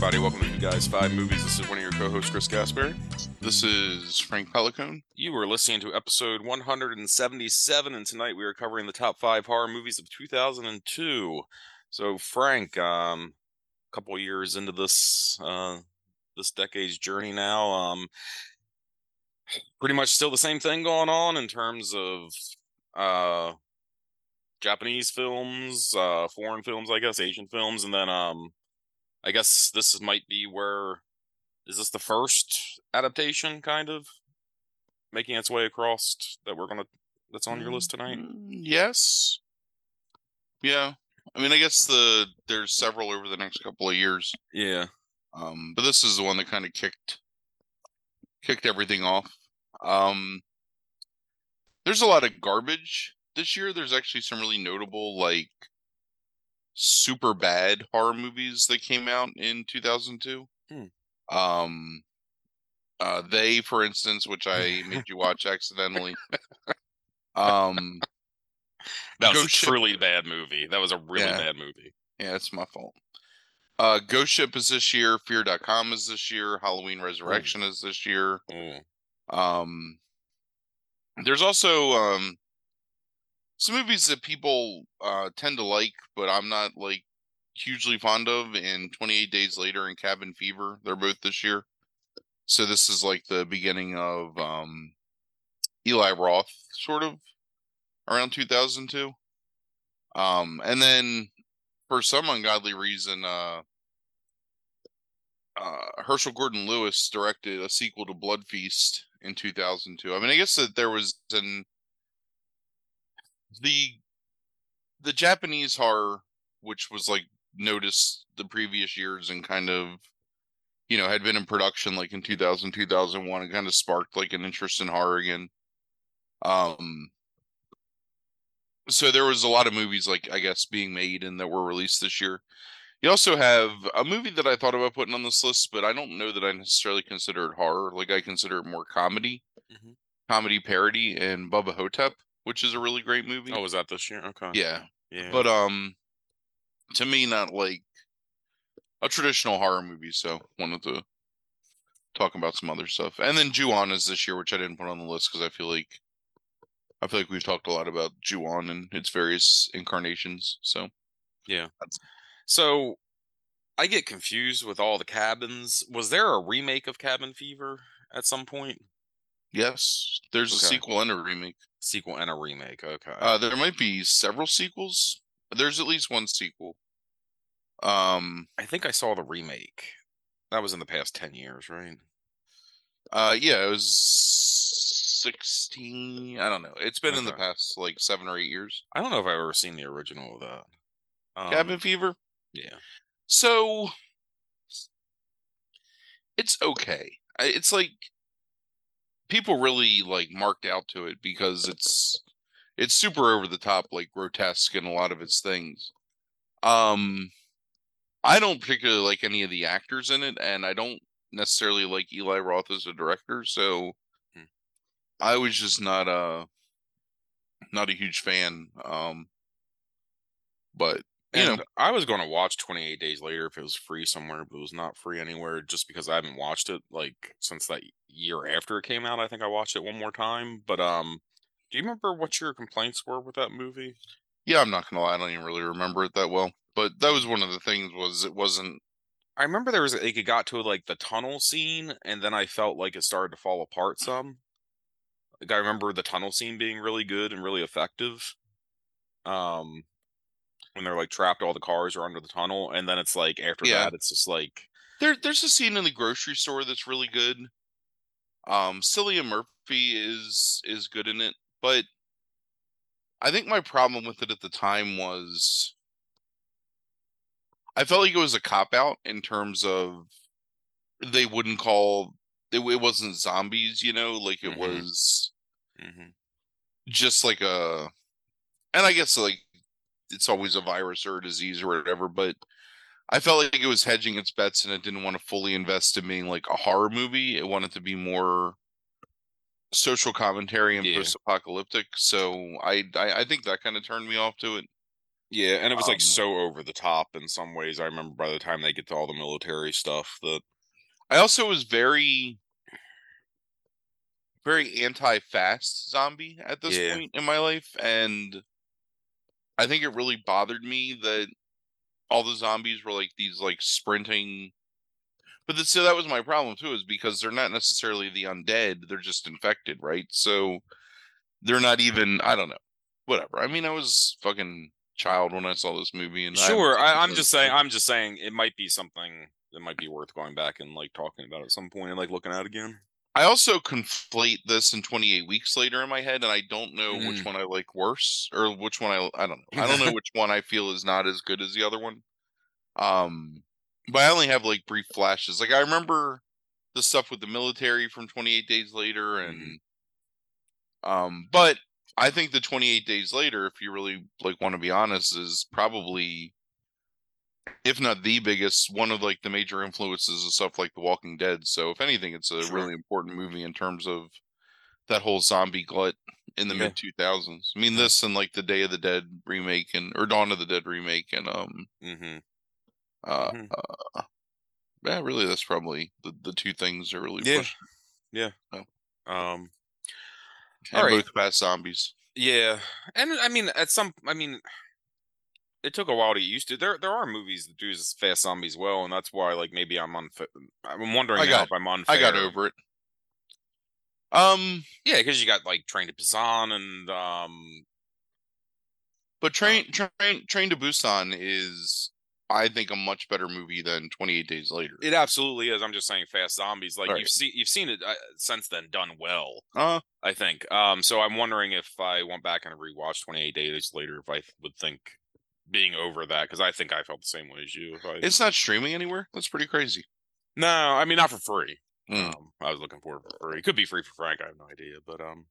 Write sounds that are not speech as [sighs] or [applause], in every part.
everybody. Welcome to Two Guys Five Movies. This is one of your co-hosts, Chris Gasper. This is Frank Pelicone. You are listening to episode 177, and tonight we are covering the top five horror movies of 2002. So, Frank, um, a couple years into this uh, this decade's journey now, um, pretty much still the same thing going on in terms of uh, Japanese films, uh, foreign films, I guess, Asian films, and then um, I guess this might be where is this the first adaptation kind of making its way across that we're gonna that's on your list tonight? Mm, Yes. Yeah. I mean, I guess the there's several over the next couple of years. Yeah. Um, but this is the one that kind of kicked kicked everything off. Um, there's a lot of garbage this year. There's actually some really notable like super bad horror movies that came out in 2002. Hmm. Um, uh, they, for instance, which I made you watch accidentally. [laughs] Um, That was Ghost a Ship- truly bad movie. That was a really Yeah. bad movie. yeah, it's my fault. Uh, Ghost Ship is this year. Fear.com is this year. Halloween Resurrection is this year. Oh. Um, there's also um some movies that people uh tend to like, but I'm not like hugely fond of. In 28 Days Later and Cabin Fever, they're both this year. So this is like the beginning of um Eli Roth, sort of around 2002. Um, and then for some ungodly reason, uh, uh, Herschell Gordon Lewis directed a sequel to Blood Feast in 2002. I mean, I guess that there was an the the Japanese horror, which was like noticed the previous years and kind of you know had been in production like in 2000 2001 and kind of sparked like an interest in horror again um so there was a lot of movies like i guess being made and that were released this year you also have a movie that I thought about putting on this list, but I don't know that I necessarily consider it horror. Like I consider it more comedy, Mhm. comedy parody, and Bubba Ho-Tep, which is a really great movie. Oh, was that this year? Okay. yeah, Yeah. but um, to me, not like a traditional horror movie. So wanted to talk about some other stuff, and then Ju-on is this year, which I didn't put on the list because I feel like I feel like we've talked a lot about Ju-on and its various incarnations. So Yeah. So I get confused with all the cabins. Was there a remake of Cabin Fever at some point? Yes, there's a sequel and a remake. Sequel and a remake. Okay. Uh, there might be several sequels. There's at least one sequel. Um, I think I saw the remake. That was in the past 10 years, right? uh, yeah, it was sixteen. I don't know. It's been in the past like seven or eight years. I don't know if I've ever seen the original of that. Um, Cabin Fever. Yeah. So it's okay. It's like people really like marked out to it because it's it's super over the top, like grotesque in a lot of its things. Um, I don't particularly like any of the actors in it, and I don't necessarily like Eli Roth as a director, so Hmm. I was just not a not a huge fan. Um, but you And know, I was going to watch 28 Days Later if it was free somewhere, but it was not free anywhere just because I haven't watched it like since that year after it came out. I think I watched it one more time. But um, do you remember what your complaints were with that movie? Yeah, I'm not gonna lie, I don't even really remember it that well. But that was one of the things was it wasn't I remember there was like it got to like the tunnel scene, and then I felt like it started to fall apart some. Like I remember the tunnel scene being really good and really effective. Um, when they're like trapped, all the cars are under the tunnel, and then it's like after Yeah. that, it's just like there there's a scene in the grocery store that's really good. Um Cillian Murphy is is good in it, but I think my problem with it at the time was I felt like it was a cop out in terms of they wouldn't call it, it wasn't zombies, you know, like it Mhm. was mhm. just like a and I guess like it's always a virus or a disease or whatever, but I felt like it was hedging its bets and it didn't want to fully invest in being like a horror movie. It wanted to be more social commentary and Yeah. post-apocalyptic. So I, I I think that kind of turned me off to it. Yeah, and it was like Um, so over the top in some ways. I remember by the time they get to all the military stuff that I also was very very anti-fast zombie at this Yeah. point in my life and I think it really bothered me that all the zombies were like these like sprinting but the, so that was my problem too is because they're not necessarily the undead they're just infected right? So they're not even i don't know whatever. I mean i was fucking child when i saw this movie and sure I, I'm just saying i'm just saying it might be something that might be worth going back and like talking about at some point and like looking at again i also conflate this and 28 weeks later in my head and i don't know which Mm. one i like worse or which one i i don't know. I don't know [laughs] which one i feel is not as good as the other one. Um but i only have like brief flashes. Like i remember the stuff with the military from 28 days later and um but i think the 28 days later if you really like want to be honest is probably if not the biggest one of like the major influences of stuff like the walking dead so if anything it's a Sure. really important movie in terms of that whole zombie glut in the Yeah. mid 2000s i mean this and like the day of the dead remake and or dawn of the dead remake and um mm-hmm. uh, Mhm. uh yeah really that's probably the, the two things that really Yeah. push um and Alright. both fast zombies Yeah, and I mean, at some, I mean, it took a while to get used to. There, there are movies that do this fast zombies well, and that's why, like, maybe I'm unfair. I'm wondering I got- if I'm unfair. i got over it um Yeah, because you got like Train to Busan and um, But Train Train Train to Busan is I think a much better movie than 28 Days Later. it absolutely is. I'm just saying, fast zombies. Like Right. you've seen, you've seen it uh, since then done well. Uh I think. Um, so I'm wondering if I went back and rewatched 28 Days Later, if I would think being over that, because I think I felt the same way as you. I, it's not streaming anywhere. That's pretty crazy. no, I mean not for free. Mm. Um, I was looking for it for free. It could be free for Frank. I have no idea, but um.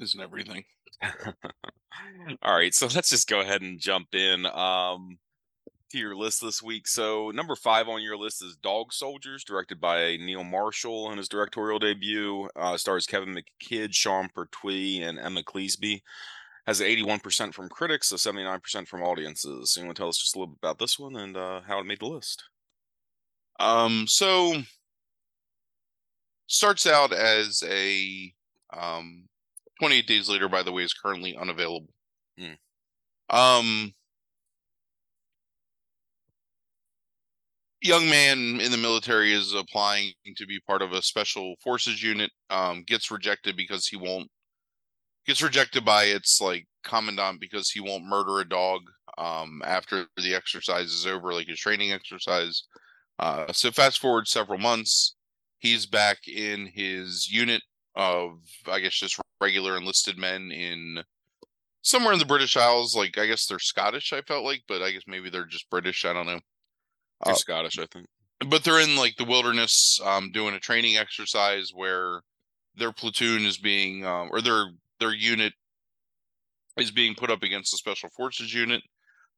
Isn't everything? [laughs] All right, so let's just go ahead and jump in um to your list this week. So number five on your list is Dog Soldiers, directed by Neil Marshall, in his directorial debut uh, stars Kevin McKidd, Sean Pertwee, and Emma Cleasby. Has 81% from critics, so 79% from audiences. So you want to tell us just a little bit about this one and uh, how it made the list? Um so starts out as a um 28 Days Later by the way is currently unavailable. Hmm. Um young man in the military is applying to be part of a special forces unit um gets rejected because he won't gets rejected by its like commandant because he won't murder a dog um after the exercise is over like his training exercise. Uh so fast forward several months he's back in his unit of i guess just regular enlisted men in somewhere in the british isles. Like i guess they're scottish i felt like but i guess maybe they're just british i don't know. They're Uh, Scottish, I think. but they're in like the wilderness um doing a training exercise where their platoon is being um or their their unit is being put up against the special forces unit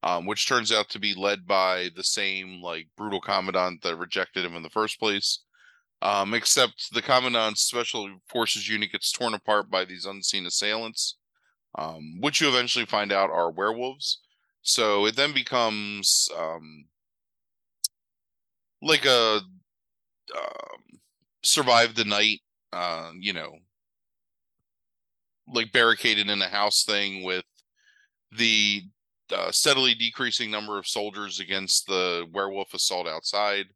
um which turns out to be led by the same like brutal commandant that rejected him in the first place. Um except the commandant's special forces unit gets torn apart by these unseen assailants um which you eventually find out are werewolves. So it then becomes um like a um, survive the night uh you know like barricaded in a house thing with the uh, steadily decreasing number of soldiers against the werewolf assault outside.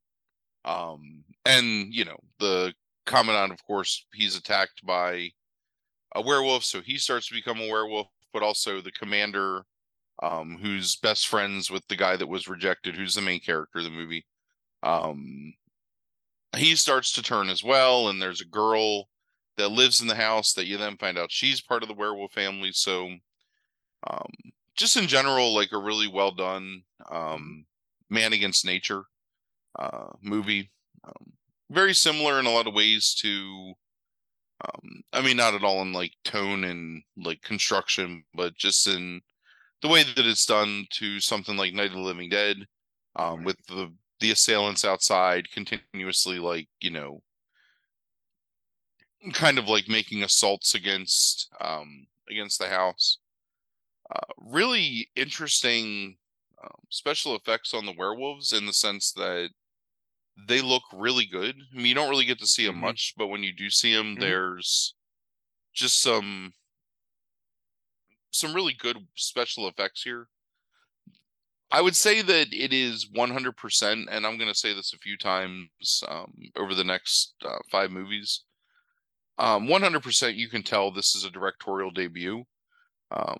Um and you know the commandant of course he's attacked by a werewolf so he starts to become a werewolf but also the commander um who's best friends with the guy that was rejected who's the main character of the movie um he starts to turn as well and there's a girl that lives in the house that you then find out she's part of the werewolf family so um just in general like a really well done um man against nature uh movie um, very similar in a lot of ways to um i mean not at all in like tone and like construction but just in the way that it's done to something like night of the living dead um with the the assailants outside continuously like you know kind of like making assaults against um against the house uh, really interesting um, special effects on the werewolves in the sense that they look really good. I mean, you don't really get to see them Mhm. much, but when you do see them, Mhm. there's just some some really good special effects here. I would say that it is 100%, and I'm going to say this a few times um, over the next uh, five movies. Um, 100% you can tell this is a directorial debut. Um,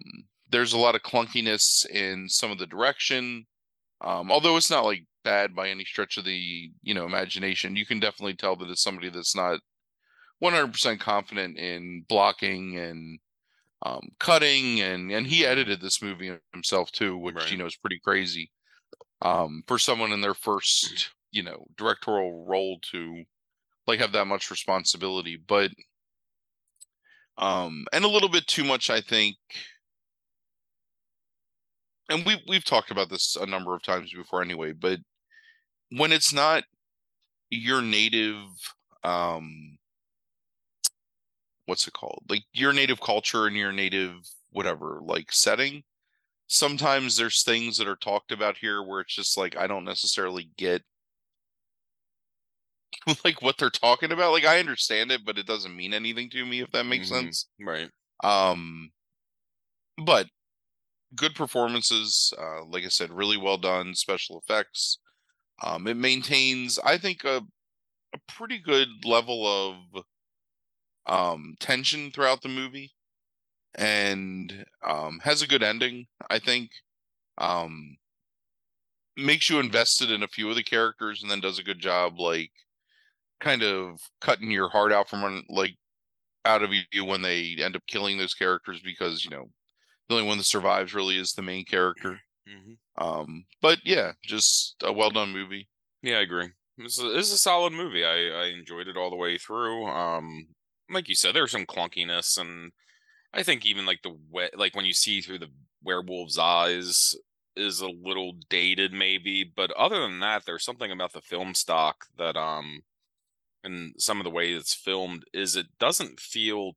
there's a lot of clunkiness in some of the direction. Um, although it's not like bad by any stretch of the you know imagination, you can definitely tell that it's somebody that's not 100% confident in blocking and um, cutting, and and he edited this movie himself too, which Right. you know is pretty crazy um, for someone in their first you know directorial role to like have that much responsibility, but um, and a little bit too much, I think and we we've talked about this a number of times before anyway, but when it's not your native um what's it called? Like your native culture and your native whatever, like setting, sometimes there's things that are talked about here where it's just like I don't necessarily get [laughs] like what they're talking about. Like I understand it, but it doesn't mean anything to me if that makes Mhm. sense. Right. Um, but good performances. Uh, like I said, really well done special effects. Um, it maintains, I think, a a pretty good level of um tension throughout the movie, and um has a good ending. I think. Um, makes you invested in a few of the characters, and then does a good job, like kind of cutting your heart out from one, like out of you when they end up killing those characters because you know the only one that survives really is the main character. hmm Um, but yeah, just a well done movie. Yeah, I agree. This is, this is a solid movie. I, I enjoyed it all the way through. Um, like you said, there's some clunkiness, and I think even like the we- like when you see through the werewolf's eyes is a little dated, maybe. But other than that, there's something about the film stock that um, and some of the way it's filmed is it doesn't feel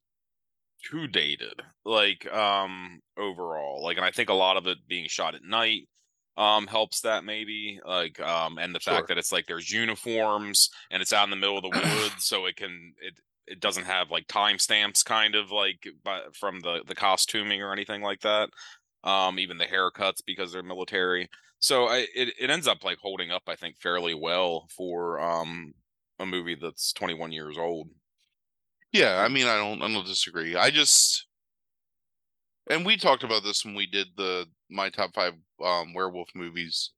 too dated like um overall like and i think a lot of it being shot at night um helps that maybe like um and the Sure. fact that it's like there's uniforms and it's out in the middle of the [clears throat] woods so it can it it doesn't have like timestamps kind of like but from the the costuming or anything like that um even the haircuts because they're military so i it, it ends up like holding up i think fairly well for um a movie that's 21 years old Yeah, I mean, I don't, I don't disagree. I just, and we talked about this when we did the my top five um, werewolf movies.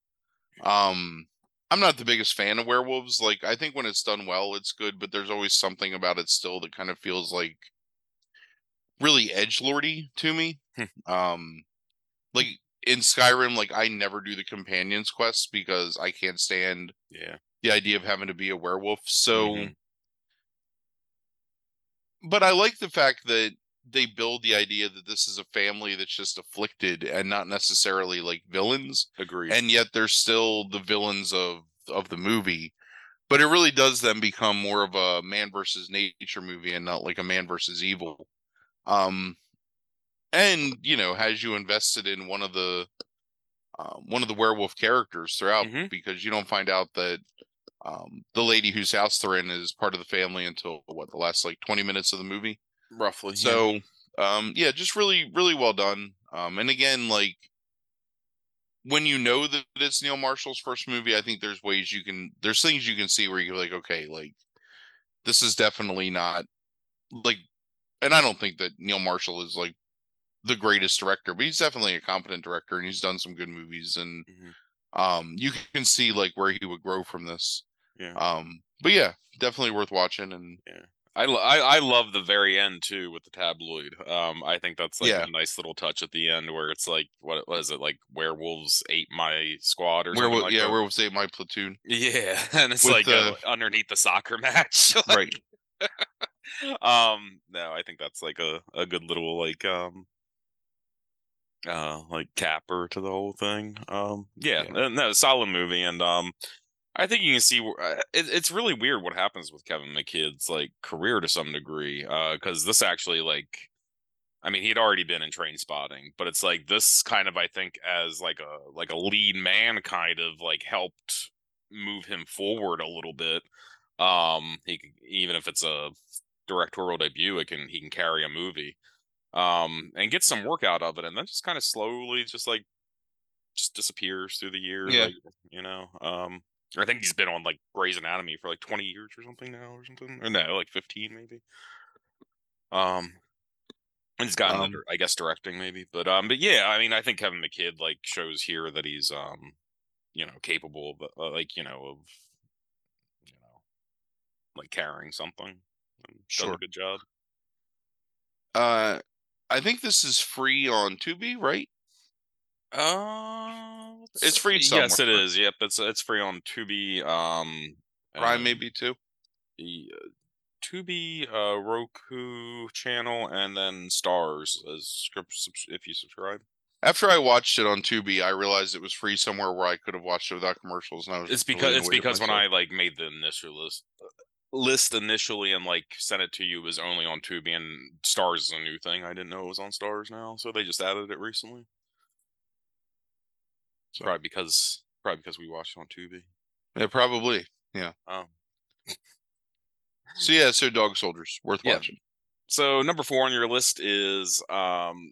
Um, I'm not the biggest fan of werewolves. Like, I think when it's done well, it's good, but there's always something about it still that kind of feels like really edge lordy to me. Hmm. um, like in Skyrim, like I never do the companions quests because I can't stand yeah the idea of having to be a werewolf. So, Mhm. but I like the fact that they build the idea that this is a family that's just afflicted and not necessarily like villains, agreed and yet they're still the villains of of the movie. But it really does then become more of a man versus nature movie and not like a man versus evil. Um, and you know, has you invested in one of the um, one of the werewolf characters throughout Mhm. because you don't find out that um, the lady whose house they're in is part of the family until what the last like 20 minutes of the movie roughly yeah. so um yeah just really really well done um and again like when you know that it's neil marshall's first movie i think there's ways you can there's things you can see where you're like okay like this is definitely not like and i don't think that neil marshall is like the greatest director but he's definitely a competent director and he's done some good movies and Mhm. um you can see like where he would grow from this yeah um but yeah definitely worth watching and I, lo- I I love the very end too with the tabloid. Um, I think that's like Yeah. a nice little touch at the end where it's like what was it like werewolves ate my squad or will like yeah that. where was my platoon yeah, [laughs] and it's with like the- underneath the soccer [laughs] match. like, right [laughs] um, no, I think that's like a a good little like um. Uh, like capper to the whole thing. Um, yeah, Yeah. no, solid movie, and um, I think you can see uh, it, it's really weird what happens with Kevin McKidd's like career to some degree. Uh, because this actually like, I mean, he'd already been in Trainspotting, but it's like this kind of I think as like a like a lead man kind of like helped move him forward a little bit. Um, he even if it's a directorial debut, it can he can carry a movie, um, and get some work out of it, and then just kind of slowly just like just disappears through the years. Yeah. Like, you know, um, I think he's been on like Grey's Anatomy for like twenty years or something now, or something, or no, like fifteen maybe. Um, and he's gotten, Um, into, I guess, directing maybe, but um, but yeah, I mean, I think Kevin McKidd like shows here that he's um, you know, capable of uh, like you know of, you know, like carrying something. Sure. a good job. Uh, I think this is free on Tubi, right? Uh, let's It's free see. Yes, it is. Yep, it's it's free on Tubi. Um, Prime maybe too. the uh, Tubi, uh, Roku channel, and then Starz as script if you subscribe. After I watched it on Tubi, I realized it was free somewhere where I could have watched it without commercials. And I was It's because it's because when I like made the initial list list initially and like sent it to you was only on Tubi and Starz is a new thing. I didn't know it was on Starz now, so they just added it recently. So- Probably because probably because we watched on Tubi. yeah, probably. Yeah. Um, So yeah, so Dog Soldiers worth Yeah. watching. So number four on your list is um,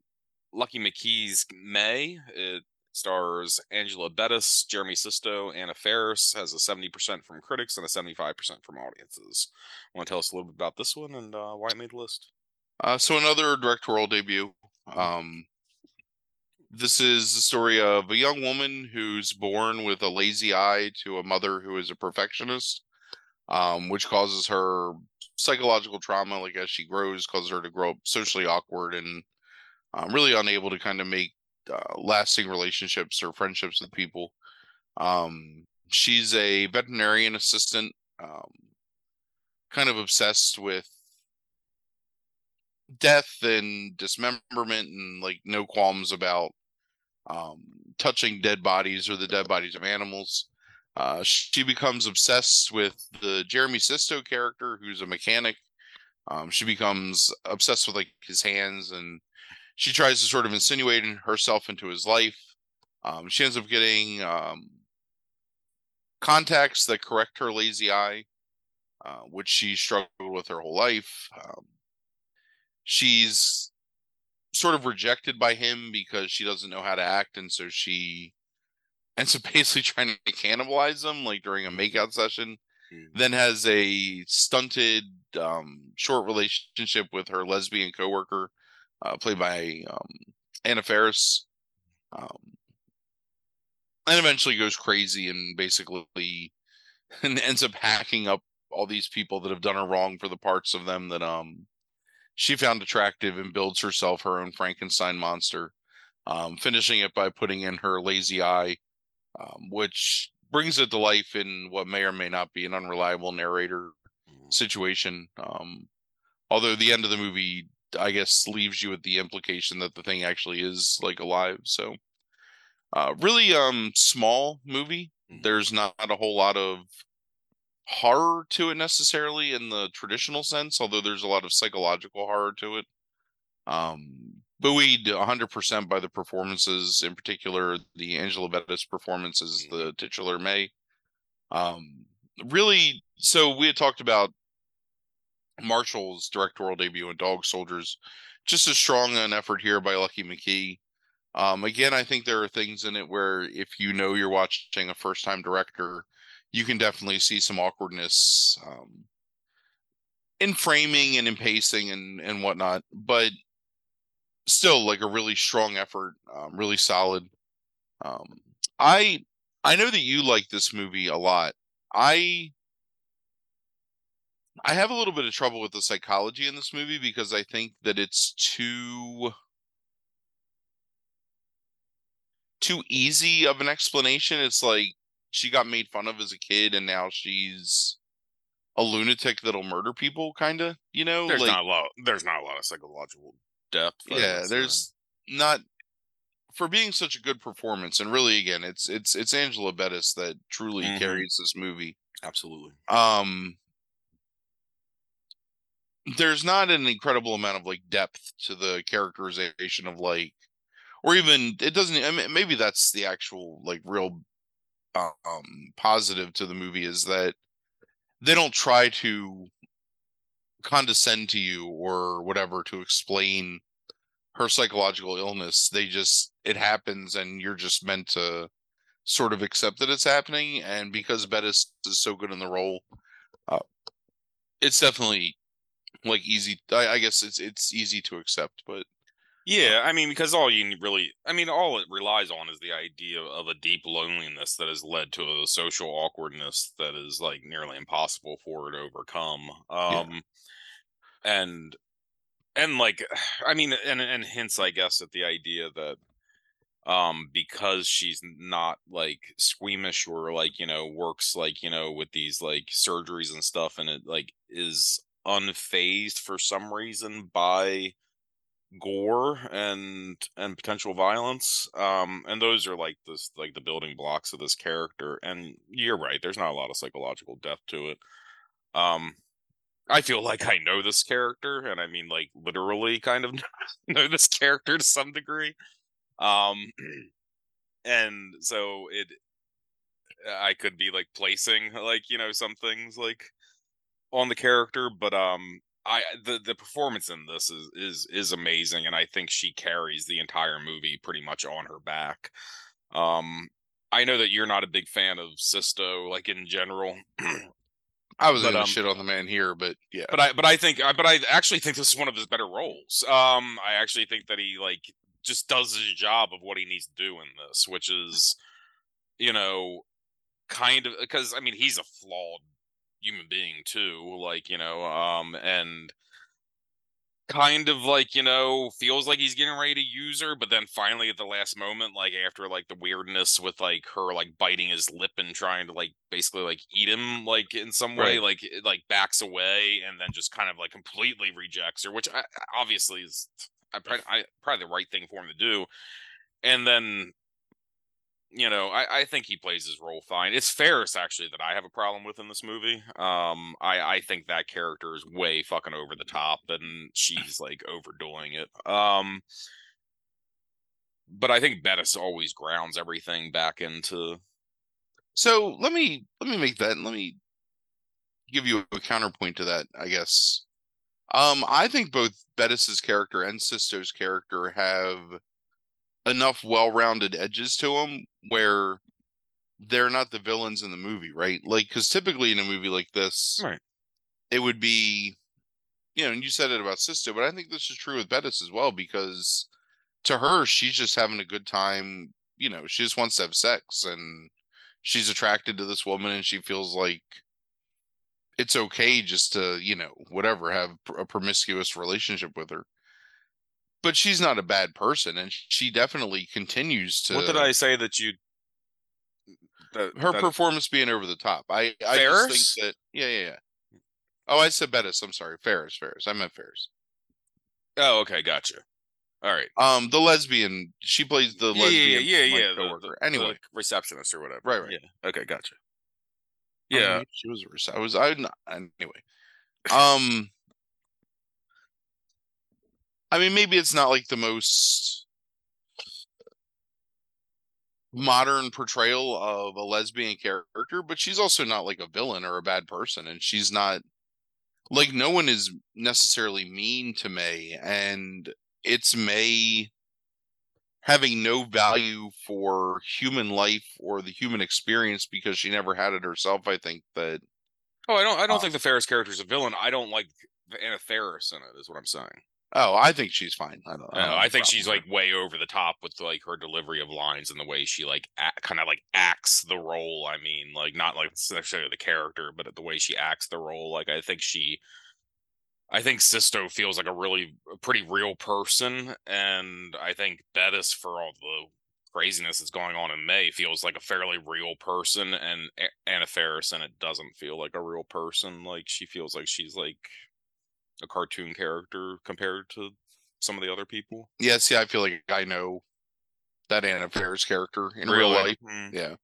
Lucky McKee's May. It stars Angela Bettis, Jeremy Sisto, Anna Faris. Has a seventy percent from critics and a seventy-five percent from audiences. Want to tell us a little bit about this one and uh, why it made the list? Uh, so another directorial debut. Um, this is the story of a young woman who's born with a lazy eye to a mother who is a perfectionist, um, which causes her psychological trauma. Like as she grows, causes her to grow up socially awkward and um, really unable to kind of make uh, lasting relationships or friendships with people. Um, she's a veterinarian assistant, um, kind of obsessed with death and dismemberment and like no qualms about um, touching dead bodies or the dead bodies of animals. Uh, she becomes obsessed with the Jeremy Sisto character, who's a mechanic. Um, she becomes obsessed with like his hands, and she tries to sort of insinuate herself into his life. Um, she ends up getting um, contacts that correct her lazy eye, uh, which she struggled with her whole life. Um, she's sort of rejected by him because she doesn't know how to act, and so she [laughs] ends up basically trying to cannibalize him, like during a makeout session. Then has a stunted, um, short relationship with her lesbian coworker, uh, played by um, Anna Faris, um, and eventually goes crazy and basically [laughs] and ends up hacking up all these people that have done her wrong for the parts of them that um she found attractive and builds herself her own Frankenstein monster, um, finishing it by putting in her lazy eye, um, which brings it to life in what may or may not be an unreliable narrator situation. Um, although the end of the movie, I guess, leaves you with the implication that the thing actually is like alive. So, uh, really, um, small movie. Mhm. There's not a whole lot of horror to it necessarily in the traditional sense, although there's a lot of psychological horror to it. Um, buoyed 100% by the performances, in particular the Angela Bettis performance as the titular May. Um, really, so we had talked about Marshall's directorial debut in Dog Soldiers, just as strong an effort here by Lucky McKee. Um, again, I think there are things in it where if you know you're watching a first time director, you can definitely see some awkwardness um, in framing and in pacing and, and whatnot. But still like a really strong effort, um, really solid. Um, I I know that you like this movie a lot. I I have a little bit of trouble with the psychology in this movie because I think that it's too too easy of an explanation. It's like she got made fun of as a kid and now she's a lunatic that'll murder people kind of, you know? There's like not a lot. There's not a lot of psychological depth. Yeah there's not for being such a good performance and really again it's it's it's angela bettis that truly Mhm. carries this movie absolutely. um there's not an incredible amount of like depth to the characterization of like or even it doesn't I mean, maybe that's the actual like real um positive to the movie is that they don't try to condescend to you or whatever to explain her psychological illness. They just it happens and you're just meant to sort of accept that it's happening. And because bettis is so good in the role uh, it's definitely like easy I, I guess it's it's easy to accept but yeah, I mean, because all you really, I mean, all it relies on is the idea of a deep loneliness that has led to a social awkwardness that is like nearly impossible for her to overcome. Um, yeah. and and like, [sighs] I mean, and and hints, I guess, at the idea that um because she's not like squeamish or like you know works like you know with these like surgeries and stuff and it like is unfazed for some reason by gore and and potential violence um and those are like this like the building blocks of this character and you're right there's not a lot of psychological depth to it. Um i feel like i know this character and i mean like literally kind of [laughs] know this character to some degree. Um [clears throat] and so it i could be like placing like you know some things like on the character but um I the the performance in this is is is amazing, and I think she carries the entire movie pretty much on her back. Um, I know that you're not a big fan of Sisto, like in general. [clears throat] I was gonna um, shit on the man here, but yeah. But I but I think but I actually think this is one of his better roles. Um, I actually think that he like just does his job of what he needs to do in this, which is, you know, kind of because I mean he's a flawed human being too like you know um and kind of like you know feels like he's getting ready to use her but then finally at the last moment like after like the weirdness with like her like biting his lip and trying to like basically like eat him like in some way right. like it, like backs away and then just kind of like completely rejects her which I, obviously is I, I probably the right thing for him to do and then you know, I, I think he plays his role fine. It's Faris actually that I have a problem with in this movie. Um, I I think that character is way fucking over the top, and she's like overdoing it. Um, but I think Bettis always grounds everything back into. So let me let me make that. Let me give you a counterpoint to that. I guess. Um, I think both Bettis's character and Sisto's character have enough well-rounded edges to them where they're not the villains in the movie, right? Like, because typically in a movie like this, right, it would be, you know, and you said it about Sisto, but I think this is true with Bettis as well because to her, she's just having a good time. You know, she just wants to have sex and she's attracted to this woman and she feels like it's okay just to, you know, whatever, have a promiscuous relationship with her but she's not a bad person, and she definitely continues to. What did I say that you? That, her that... performance being over the top. I I Faris? just think that yeah yeah yeah. Oh, I said Bettis. I'm sorry, Faris. Faris. I meant Faris. Oh, okay, gotcha. All right. Um, the lesbian. She plays the yeah, lesbian. Yeah, yeah, yeah. The, the, anyway, the receptionist or whatever. Right, right. Yeah. Okay, gotcha. Yeah, oh, she was a. I was. I anyway. Um. I mean, maybe it's not like the most modern portrayal of a lesbian character, but she's also not like a villain or a bad person, and she's not like no one is necessarily mean to May, and it's May having no value for human life or the human experience because she never had it herself. I think that. Oh, I don't. I don't uh, think the Faris character is a villain. I don't like Anna Faris in it. Is what I'm saying. Oh, I think she's fine. I don't. I, don't oh, I think she's like way over the top with like her delivery of lines and the way she like kind of like acts the role. I mean, like not like necessarily the character, but the way she acts the role. Like I think she, I think Sisto feels like a really a pretty real person, and I think Bettis for all the craziness that's going on in May feels like a fairly real person, and Anna Faris and it doesn't feel like a real person. Like she feels like she's like a cartoon character compared to some of the other people. Yeah, see, I feel like I know that Anna Faris character in really? real life. Mm. Yeah.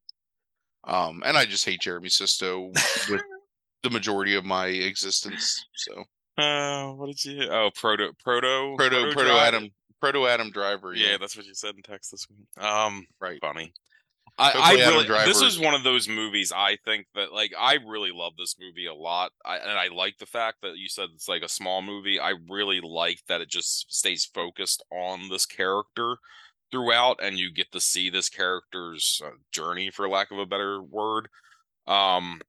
Um, and I just hate Jeremy Sisto with [laughs] the majority of my existence. So Uh, what did you? Oh, proto, proto, Proto Proto Drive? Adam Proto Adam Driver. Yeah, that's what you said in text this week. Um, right. funny. I, I really, this is one of those movies. I think that like I really love this movie a lot, I, and I like the fact that you said it's like a small movie. I really like that it just stays focused on this character throughout, and you get to see this character's uh, journey, for lack of a better word. Um,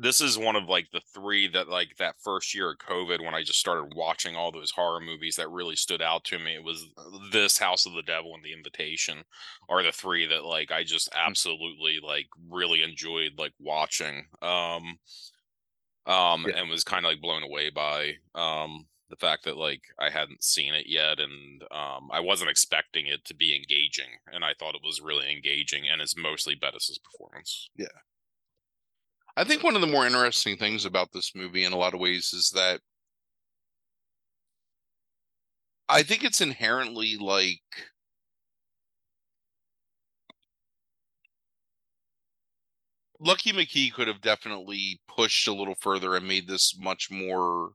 this is one of like the three that like that first year of COVID when I just started watching all those horror movies that really stood out to me. It was this House of the Devil and The Invitation are the three that like I just absolutely like really enjoyed like watching. Um um Yeah. and was kind of like blown away by um the fact that like I hadn't seen it yet and um I wasn't expecting it to be engaging and I thought it was really engaging and it's mostly Bettis's performance. I think one of the more interesting things about this movie in a lot of ways is that I think it's inherently like Lucky McKee could have definitely pushed a little further and made this much more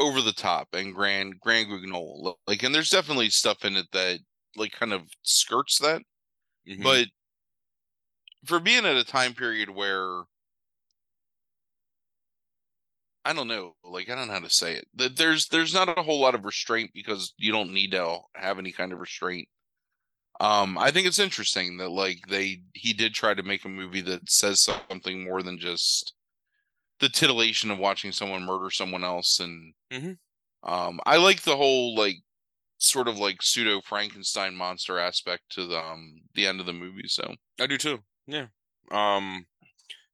over the top and grand grand guignol like and there's definitely stuff in it that like kind of skirts that Mhm. but for being at a time period where I don't know, like I don't know how to say it. There's there's not a whole lot of restraint because you don't need to have any kind of restraint. Um, I think it's interesting that like they he did try to make a movie that says something more than just the titillation of watching someone murder someone else and Mhm. um I like the whole like sort of like pseudo Frankenstein monster aspect to the um the end of the movie so I do too. Yeah. Um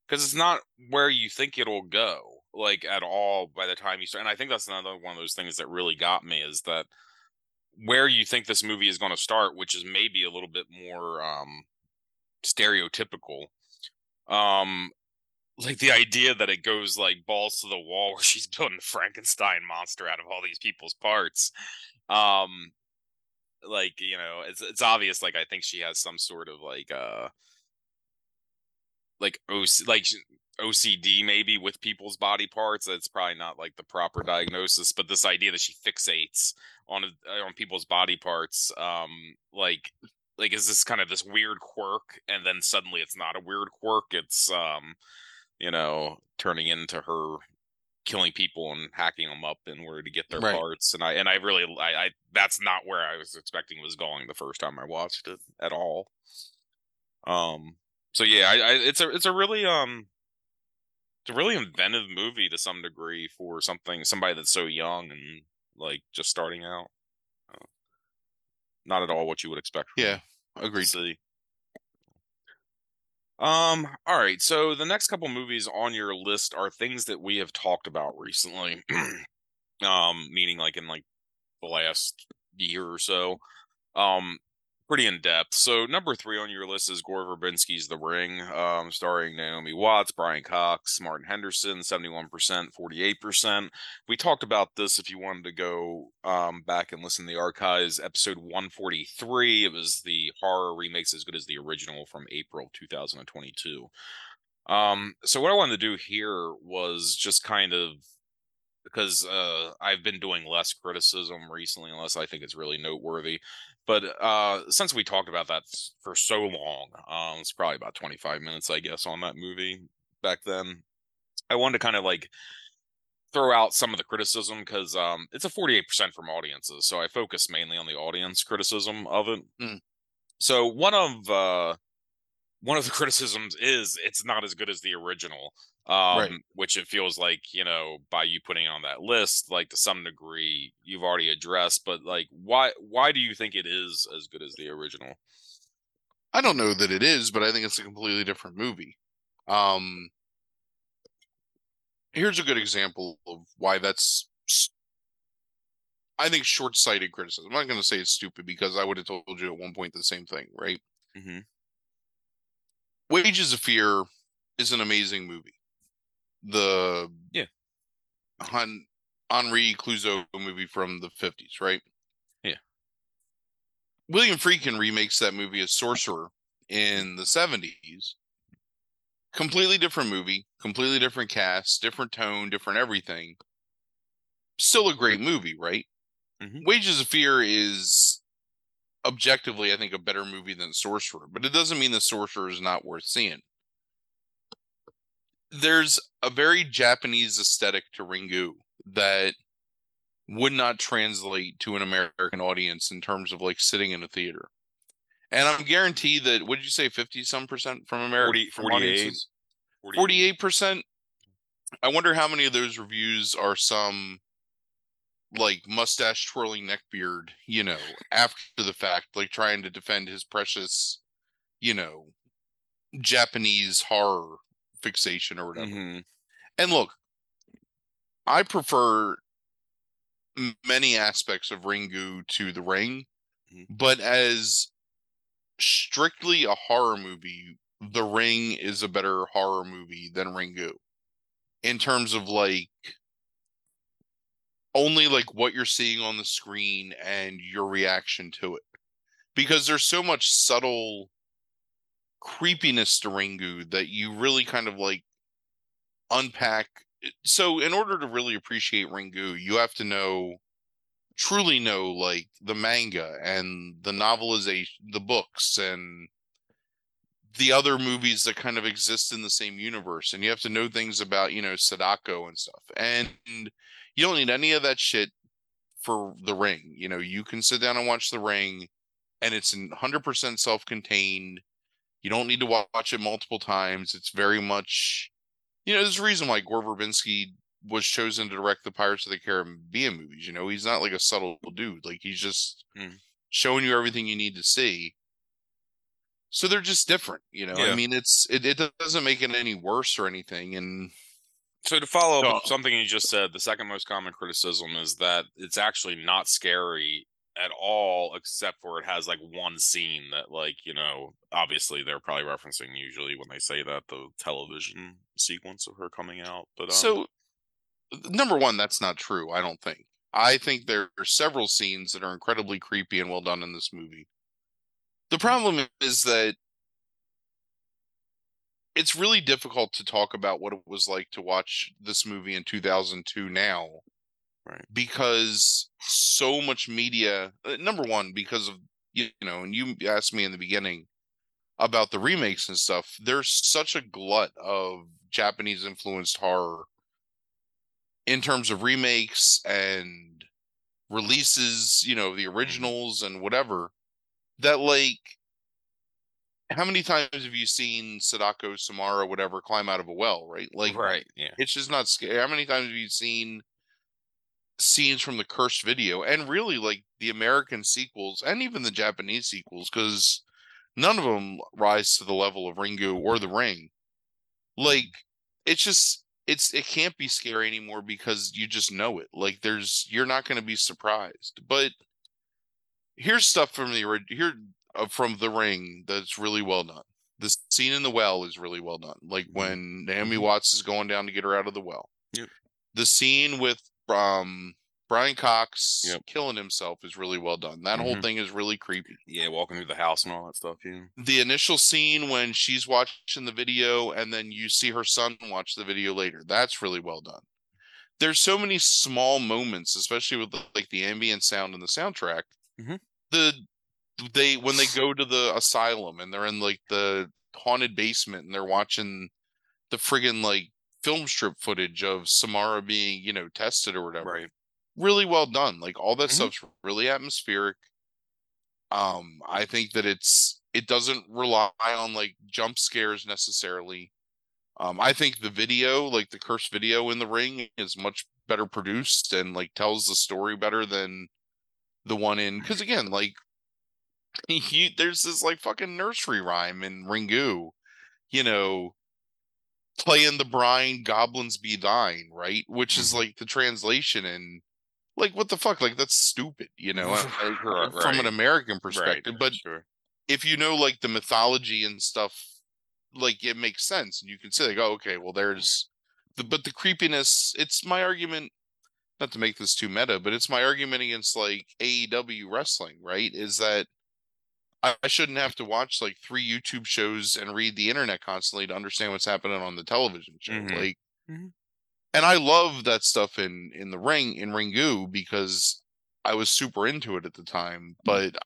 because it's not where you think it'll go like at all by the time you start and I think that's another one of those things that really got me is that where you think this movie is going to start which is maybe a little bit more um stereotypical um like the idea that it goes like balls to the wall [laughs] where she's building Frankenstein monster out of all these people's parts um like you know it's it's obvious like i think she has some sort of like uh like OC, like OCD maybe with people's body parts that's probably not like the proper diagnosis but this idea that she fixates on uh, on people's body parts um like like is this kind of this weird quirk and then suddenly it's not a weird quirk it's um you know turning into her killing people and hacking them up in order to get their Right. parts and i and i really I, I that's not where i was expecting was going the first time i watched it at all um so yeah I, I it's a it's a really um it's a really inventive movie to some degree for something somebody that's so young and like just starting out Uh, not at all what you would expect from yeah agreed see. Um, all right. So the next couple movies on your list are things that we have talked about recently. [clears throat] um, meaning like in like the last year or so. Um, pretty in depth. So number three on your list is Gore Verbinski's The Ring, um, starring Naomi Watts, Brian Cox, Martin Henderson, 71%, 48%. We talked about this if you wanted to go um, back and listen to the archives, episode 143. It was the horror remakes as good as the original from April 2022. Um, so what I wanted to do here was just kind of because uh, I've been doing less criticism recently, unless I think it's really noteworthy. But uh, since we talked about that for so long, um, it's probably about 25 minutes, I guess, on that movie back then. I wanted to kind of like throw out some of the criticism because um, it's a 48% from audiences. So I focus mainly on the audience criticism of it. Mm. So one of uh, one of the [laughs] criticisms is it's not as good as the original um Right. which it feels like you know by you putting it on that list like to some degree you've already addressed but like why why do you think it is as good as the original I don't know that it is, but I think it's a completely different movie. Um, here's a good example of why that's, i think, short-sighted criticism. I'm not going to say it's stupid because I would have told you at one point the same thing, right? mm-hmm. Wages of Fear is an amazing movie. The Yeah. Hun- Henri Clouzot movie from the 50s, right? Yeah. William Friedkin remakes that movie as Sorcerer in the 70s. Completely different movie, completely different cast, different tone, different everything. still a great movie, right? Mhm. Wages of Fear is objectively, I think, a better movie than Sorcerer, but it doesn't mean the Sorcerer is not worth seeing. There's a very Japanese aesthetic to Ringu that would not translate to an American audience in terms of like sitting in a theater. And I'm guaranteed that what did you say, fifty some percent from America 40 from 48. audiences? Forty-eight percent. I wonder how many of those reviews are some like mustache twirling neckbeard, you know, after the fact, like trying to defend his precious, you know, Japanese horror fixation or whatever. Mhm. And look, I prefer many aspects of Ringu to The Ring, Mhm. but as strictly a horror movie, The Ring is a better horror movie than Ringu in terms of like only like what you're seeing on the screen and your reaction to it. Because there's so much subtle creepiness to Ringu that you really kind of like unpack. So, in order to really appreciate Ringu, you have to know, truly know, like the manga and the novelization, the books, and the other movies that kind of exist in the same universe. And you have to know things about, you know, Sadako and stuff. And you don't need any of that shit for The Ring. You know, you can sit down and watch The Ring, and it's 100% self contained. You don't need to watch it multiple times. It's very much, you know, there's a reason why Gore Verbinski was chosen to direct the Pirates of the Caribbean movies. You know, he's not like a subtle dude. Like he's just Mm. showing you everything you need to see. So they're just different, you know. I mean, it's it, it doesn't make it any worse or anything. And So to follow up So- something you just said, the second most common criticism is that it's actually not scary at all, except for it has like one scene that, like, you know, obviously they're probably referencing usually when they say that the television sequence of her coming out. But um, so number one, that's not true. I don't think. I think there are several scenes that are incredibly creepy and well done in this movie. The problem is that it's really difficult to talk about what it was like to watch this movie in 2002 now Right. because so much media uh, number one because of you know and you asked me in the beginning about the remakes and stuff there's such a glut of japanese influenced horror in terms of remakes and releases you know the originals and whatever that like how many times have you seen sadako samara whatever climb out of a well right like right, yeah, it's just not scary. How many times have you seen scenes from the cursed video and really like the American sequels and even the Japanese sequels? Because none of them rise to the level of Ringu or The Ring. Mm-hmm. Like it's just it's it can't be scary anymore because you just know it. Like there's you're not going to be surprised. But here's stuff from the here from The Ring that's really well done. The scene in the well is really well done. Like Mhm. when Naomi Mhm. Watts is going down to get her out of the well. Yep. The scene with um Brian Cox Yep. killing himself is really well done. That whole Mhm. thing is really creepy. yeah, walking through the house and all that stuff. Yeah, The initial scene when she's watching the video and then you see her son watch the video later. That's really well done. There's so many small moments, especially with like the ambient sound and the soundtrack. Mhm. The they when they go to the asylum and they're in like the haunted basement and they're watching the friggin' like film strip footage of Samara being, you know, tested or whatever. right. Really well done. Like all that Mhm. stuff's really atmospheric. Um, I think that it's it doesn't rely on like jump scares necessarily. Um, I think the video, like the cursed video in the ring, is much better produced and like tells the story better than the one in because again, like [laughs] you, there's this like fucking nursery rhyme in Ringu, you know, playing the brine, goblins be thine, right? Which is mm-hmm. like the translation and like what the fuck, like that's stupid, you know, Right, [laughs] from an. American perspective. right, But sure. if you know like the mythology and stuff, like it makes sense, and you can say like, oh, okay, well, there's the but the creepiness. It's my argument, not to make this too meta, but it's my argument against like AEW wrestling, right? Is that I, I shouldn't have to watch like three YouTube shows and read the internet constantly to understand what's happening on the television show, Mhm. like. Mhm. and I love that stuff in in the ring in Ringu because I was super into it at the time. But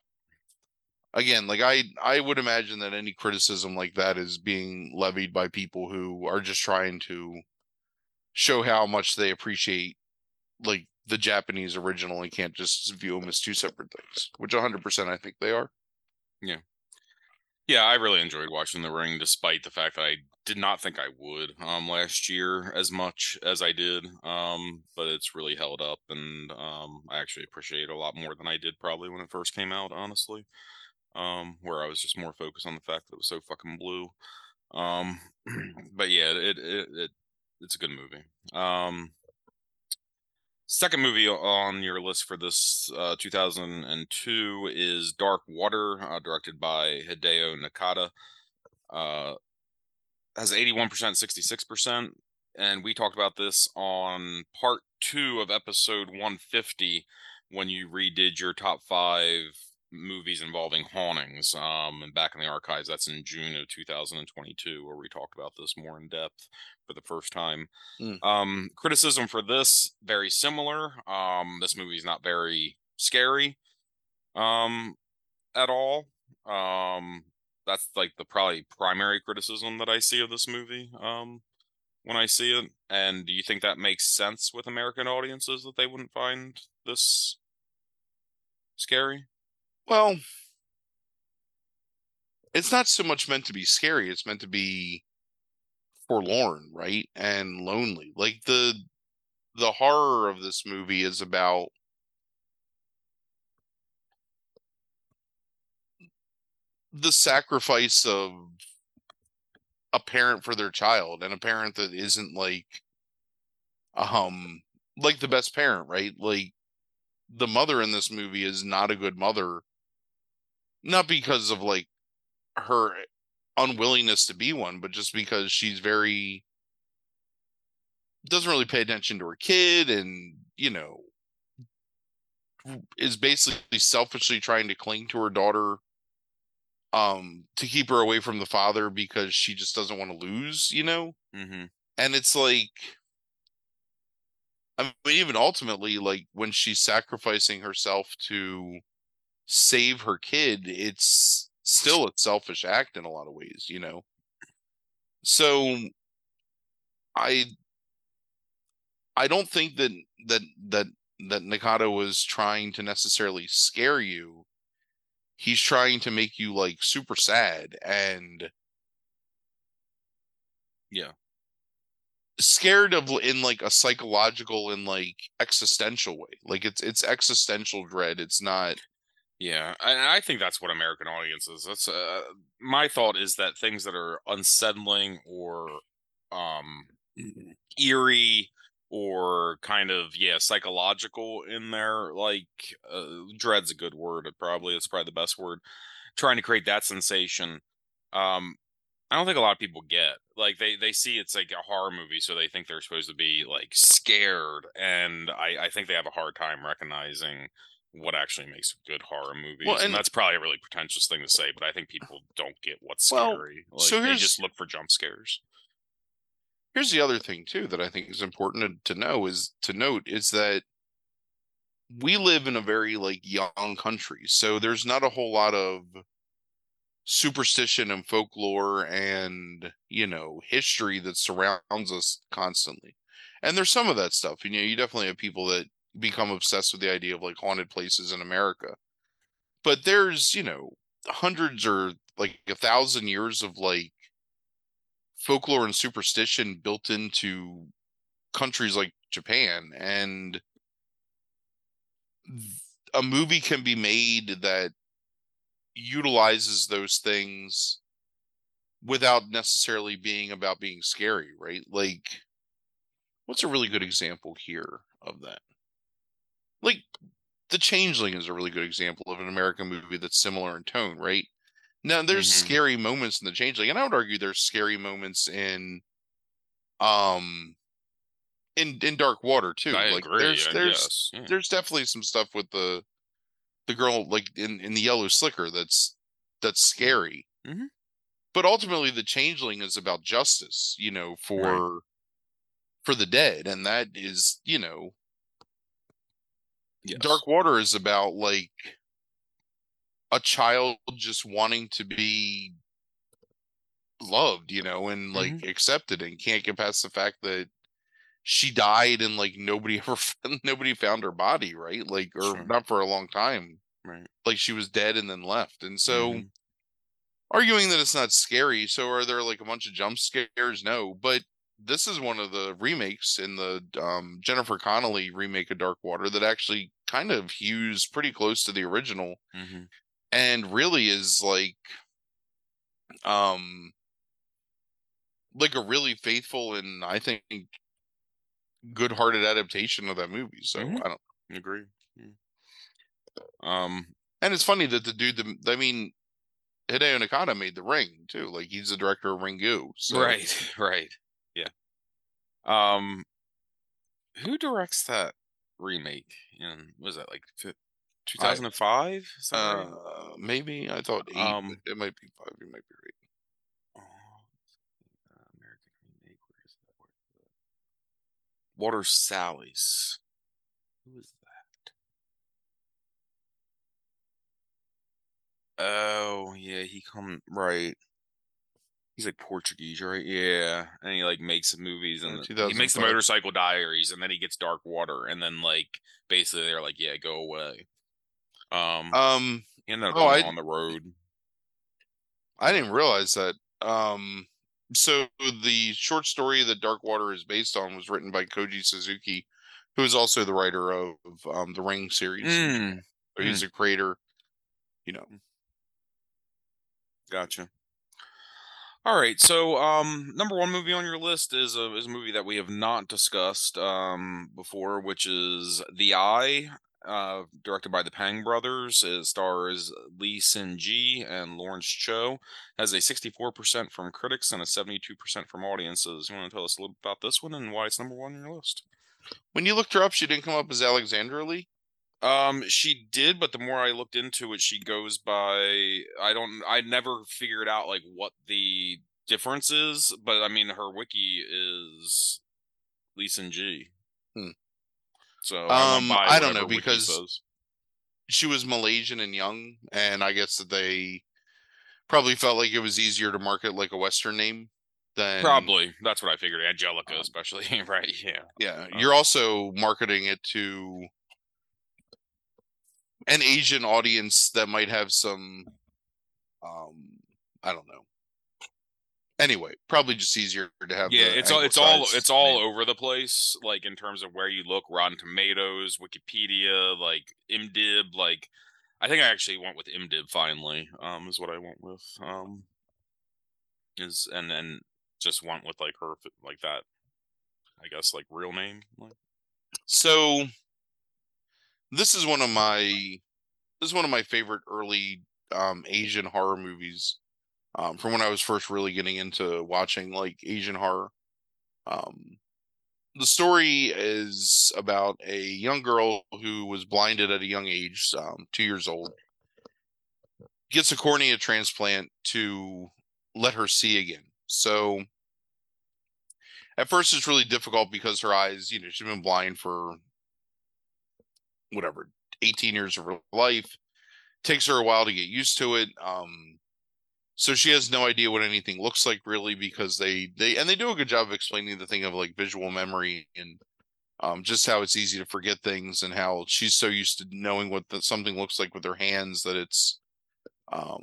again, like I I would imagine that any criticism like that is being levied by people who are just trying to show how much they appreciate like the Japanese original and can't just view them as two separate things, which 100% I think they are. Yeah. Yeah, I really enjoyed watching the ring despite the fact that I did not think I would um last year as much as I did. Um but it's really held up and um I actually appreciate it a lot more than I did probably when it first came out, honestly. Um where I was just more focused on the fact that it was so fucking blue. Um [clears throat] but yeah, it it, it it's a good movie. Second movie on your list for this uh, 2002 is Dark Water, uh, directed by Hideo Nakata. Uh, has 81%, 66%. And we talked about this on part two of episode 150 when you redid your top five movies involving hauntings. Um, and back in the archives, that's in June of 2022, where we talked about this more in depth for the first time. Mm. Um, criticism for this very similar. Um, this movie is not very scary um, at all. Um, that's like the probably primary criticism that I see of this movie um, when I see it. And do you think that makes sense with American audiences that they wouldn't find this scary? Well, it's not so much meant to be scary. It's meant to be forlorn, right? And lonely. Like the the horror of this movie is about the sacrifice of a parent for their child and a parent that isn't like um like the best parent, right? Like the mother in this movie is not a good mother not because of like her unwillingness to be one, but just because she's very doesn't really pay attention to her kid and, you know, is basically selfishly trying to cling to her daughter um to keep her away from the father because she just doesn't want to lose, you know? Mm-hmm. And it's like I mean even ultimately like when she's sacrificing herself to save her kid, it's still a selfish act in a lot of ways, you know. So I I don't think that that that that Nakata was trying to necessarily scare you. He's trying to make you like super sad and yeah. Scared of in like a psychological and like existential way. Like it's it's existential dread. It's not yeah, and I think that's what American audiences. That's uh, my thought is that things that are unsettling or um eerie or kind of yeah psychological in there like uh, dread's a good word probably it's probably the best word trying to create that sensation um i don't think a lot of people get like they they see it's like a horror movie so they think they're supposed to be like scared and i i think they have a hard time recognizing what actually makes a good horror movies. Well, and, and, that's probably a really pretentious thing to say, but I think people don't get what's well, scary. Like, so they just look for jump scares. Here's the other thing too that I think is important to, to know is to note is that we live in a very like young country, so there's not a whole lot of superstition and folklore and you know history that surrounds us constantly. And there's some of that stuff. You know, you definitely have people that become obsessed with the idea of like haunted places in America. But there's, you know, hundreds or like a thousand years of like folklore and superstition built into countries like Japan and a movie can be made that utilizes those things without necessarily being about being scary, right? Like what's a really good example here of that? Like the changeling is a really good example of an american movie that's similar in tone right now there's mm-hmm. scary moments in the changeling and i would argue there's scary moments in um in in dark water too I like agree, there's there's yeah. there's definitely some stuff with the the girl like in in the yellow slicker that's that's scary mm-hmm. but ultimately the changeling is about justice you know for right for the dead, and that is, you know, Yes. Dark Water is about like a child just wanting to be loved, you know, and like Mm-hmm. accepted and can't get past the fact that she died and like nobody [laughs] ever nobody found her body, right? Like or Sure. not for a long time. Right. Like she was dead and then left. And so Mhm. arguing that it's not scary, so are there like a bunch of jump scares? No, but this is one of the remakes in the um, Jennifer Connelly remake of Dark Water that actually kind of hews pretty close to the original Mhm. and really is like um like a really faithful and I think good-hearted adaptation of that movie. So Mhm. I don't agree. Yeah. Um. and it's funny that the dude the, I mean Hideo Nakata made the ring too. Like he's the director of Ringu. So Right. [laughs] Right. Yeah. Um. Who directs that remake? In was that like two thousand and five? uh maybe I thought eight, Um, it might be five, you might be right. Oh, uh, American remake. Where is that? Where is? Walter Salles. Who is that? Oh yeah, he come right. He's like Portuguese, right? Yeah, and he like makes movies and he makes the Motorcycle Diaries, and then he gets Dark Water, and then like basically they're like, yeah, go away. Um, Um and then oh, I- on the road. I didn't realize that. Um, so the short story that Dark Water is based on was written by Koji Suzuki, who is also the writer of um, the Ring series. Mm, So he's a creator. You know, Gotcha. All right, so um, number one movie on your list is a is a movie that we have not discussed um before, which is The Eye, uh, directed by the Pang brothers. It stars Lee Sin Ji and Lawrence Chou. Has a sixty four percent from critics and a seventy two percent from audiences. You want to tell us a little about this one and why it's number one on your list? when you looked her up, she didn't come up as Alexandra Lee. Um, she did, but the more I looked into it, she goes by I don't I never figured out like what the difference is, but I mean her wiki is Lisa G. Hmm. So I, Um, by I don't know, because-. She was Malaysian and young, and I guess that they probably felt like it was easier to market like a Western name than probably that's what I figured. Angelica, um, especially, [laughs] right? Yeah. Yeah, Uh, you're also marketing it to an Asian audience that might have some um I don't know. Anyway, probably just easier to have Yeah, it's all it's all it's all name. over the place. Like in terms of where you look, Rotten Tomatoes, Wikipedia, like IMDb. Like I think I actually went with IMDb finally. Um, is what I went with. Um, is and then just went with like her like that. I guess like real name. Like, So this is one of my this is one of my favorite early um Asian horror movies. Um from when I was first really getting into watching like Asian horror. Um the story is about a young girl who was blinded at a young age, um, two years old, gets a cornea transplant to let her see again. So at first it's really difficult because her eyes, you know, she's been blind for whatever 18 years of her life. Takes her a while to get used to it um so she has no idea what anything looks like really because they they and they do a good job of explaining the thing of like visual memory and um just how it's easy to forget things and how she's so used to knowing what the, something looks like with her hands that it's um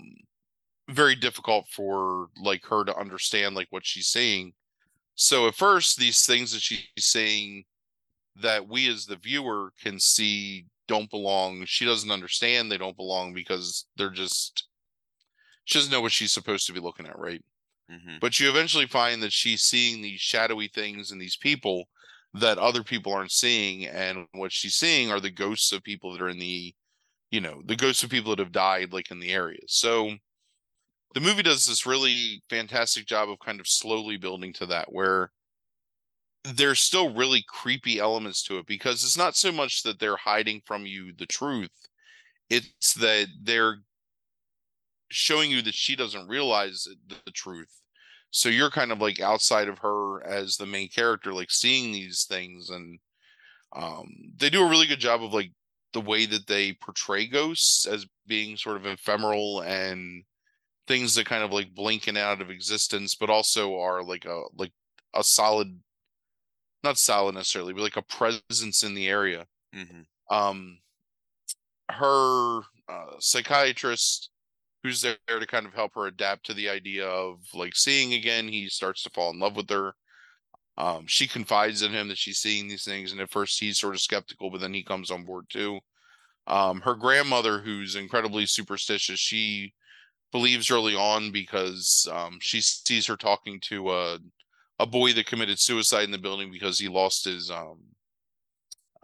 very difficult for like her to understand like what she's saying. So at first these things that she's saying that we as the viewer can see don't belong. She doesn't understand they don't belong because they're just she doesn't know what she's supposed to be looking at, right? mhm. But you eventually find that she's seeing these shadowy things and these people that other people aren't seeing, and what she's seeing are the ghosts of people that are in the, you know, the ghosts of people that have died, like in the area. So the movie does this really fantastic job of kind of slowly building to that, where there's still really creepy elements to it because it's not so much that they're hiding from you the truth, it's that they're showing you that she doesn't realize the, truth. so you're kind of like outside of her as the main character like seeing these things and um they do a really good job of like the way that they portray ghosts as being sort of ephemeral and things that kind of like blinking out of existence but also are like a like a solid not solid necessarily but like a presence in the area. Mm-hmm. um her uh, psychiatrist who's there to kind of help her adapt to the idea of like seeing again he starts to fall in love with her. Um, she confides in him that she's seeing these things and at first he's sort of skeptical but then he comes on board too. Um, her grandmother who's incredibly superstitious she believes early on because um, she sees her talking to a, a boy that committed suicide in the building because he lost his um,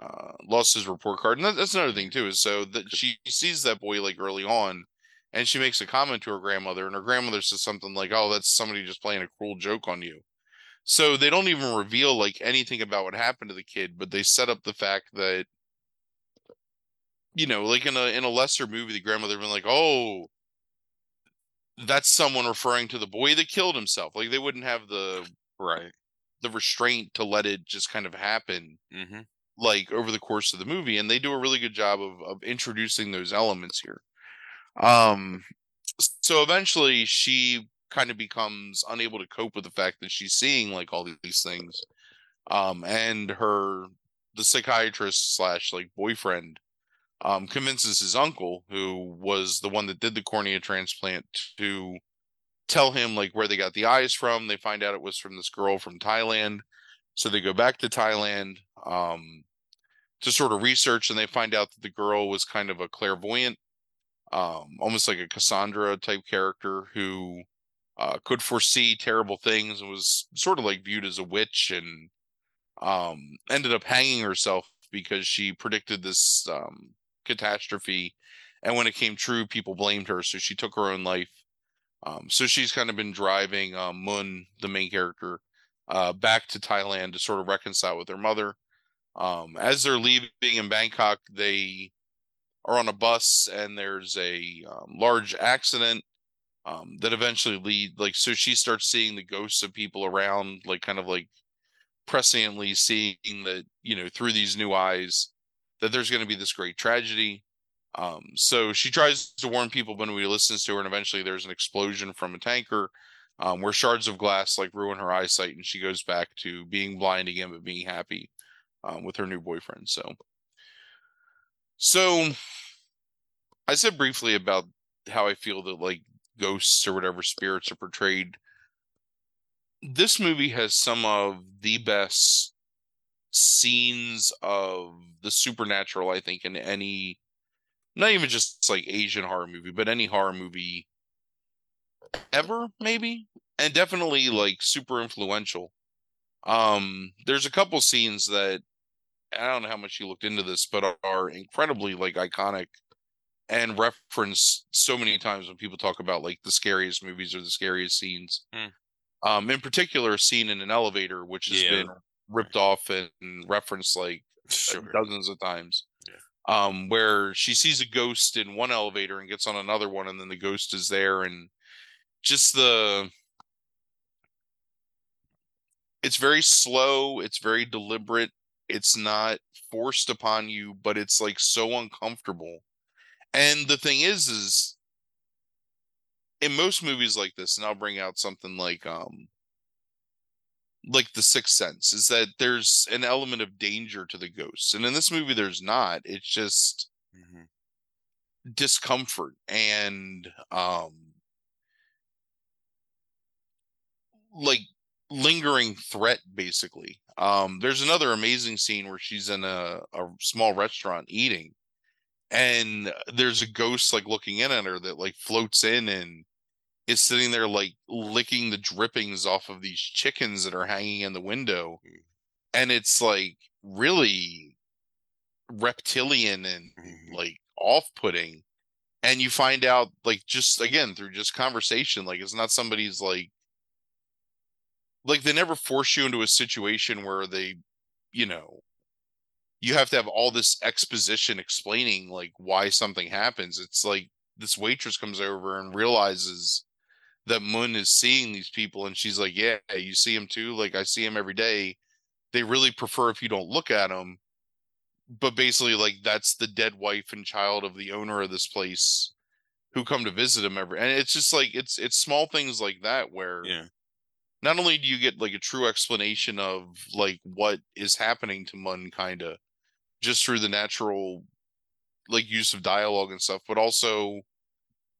uh, lost his report card. And that, that's another thing too, is so that she sees that boy like early on, and she makes a comment to her grandmother, and her grandmother says something like, "Oh, that's somebody just playing a cruel joke on you." So they don't even reveal like anything about what happened to the kid, but they set up the fact that you know, like in a in a lesser movie, the grandmother been like, "Oh, that's someone referring to the boy that killed himself." Like they wouldn't have the Right. the restraint to let it just kind of happen Mm-hmm. like over the course of the movie and they do a really good job of of introducing those elements here um so eventually she kind of becomes unable to cope with the fact that she's seeing like all these things um and her the psychiatrist slash like boyfriend um convinces his uncle who was the one that did the cornea transplant to tell him like where they got the eyes from they find out it was from this girl from thailand. So they go back to thailand um to sort of research and they find out that the girl was kind of a clairvoyant um almost like a cassandra type character who uh could foresee terrible things and was sort of like viewed as a witch and um ended up hanging herself because she predicted this um catastrophe. And when it came true people blamed her so she took her own life um so she's kind of been driving um Mun the main character uh back to thailand to sort of reconcile with her mother um, as they're leaving in Bangkok, they are on a bus and there's a um, large accident um, that eventually lead like so she starts seeing the ghosts of people around, like kind of like presciently seeing that you know through these new eyes that there's going to be this great tragedy. Um, so she tries to warn people, but nobody listens to her, and eventually there's an explosion from a tanker. Um, where shards of glass like ruin her eyesight, and she goes back to being blind again, but being happy um, with her new boyfriend. So, so I said briefly about how I feel that like ghosts or whatever spirits are portrayed. This movie has some of the best scenes of the supernatural, I think, in any, not even just like Asian horror movie, but any horror movie ever, maybe, and definitely like super influential. Um, there's a couple scenes that I don't know how much you looked into this, but are incredibly like iconic and referenced so many times when people talk about like the scariest movies or the scariest scenes. Hmm. Um, in particular, a scene in an elevator, which has Yeah. been ripped off and referenced like [laughs] Sure. dozens of times. Um, where she sees a ghost in one elevator and gets on another one, and then the ghost is there, and just the it's very slow, it's very deliberate, it's not forced upon you, but it's like so uncomfortable. And the thing is, is in most movies like this, and I'll bring out something like um like the sixth sense is that there's an element of danger to the ghosts and in this movie there's not it's just Mhm. discomfort and um like lingering threat basically um there's another amazing scene where she's in a, a small restaurant eating and there's a ghost like looking in at her that like floats in and is sitting there like licking the drippings off of these chickens that are hanging in the window and it's like really reptilian and Mhm. like off-putting and you find out like just again through just conversation like it's not somebody's like like they never force you into a situation where they you know you have to have all this exposition explaining like why something happens it's like this waitress comes over and realizes that Mun is seeing these people and she's like, "Yeah, you see him too? Like I see him every day." They really prefer if you don't look at him. But basically like that's the dead wife and child of the owner of this place who come to visit him every and it's just like it's it's small things like that where Yeah. not only do you get like a true explanation of like what is happening to Mun kind of just through the natural like use of dialogue and stuff, but also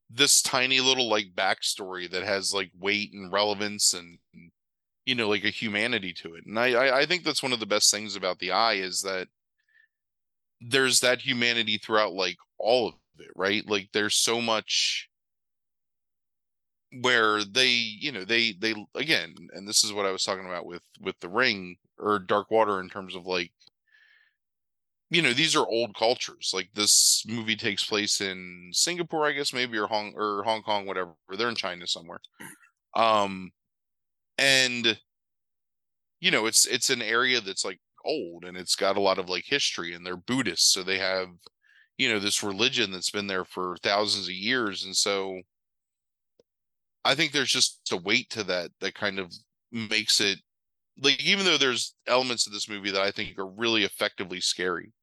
this tiny little like backstory that has like weight and relevance and you know like a humanity to it. And I I, think that's one of the best things about the eye is that there's that humanity throughout like all of it, right? Like there's so much where they you know they they again and this is what i was talking about with with the ring or dark water in terms of like you know these are old cultures like this movie takes place in singapore i guess maybe or hong or hong kong whatever they're in china somewhere um and you know it's it's an area that's like old and it's got a lot of like history and they're buddhists so they have you know this religion that's been there for thousands of years and so I think there's just a weight to that that kind of makes it like even though there's elements of this movie that I think are really effectively scary.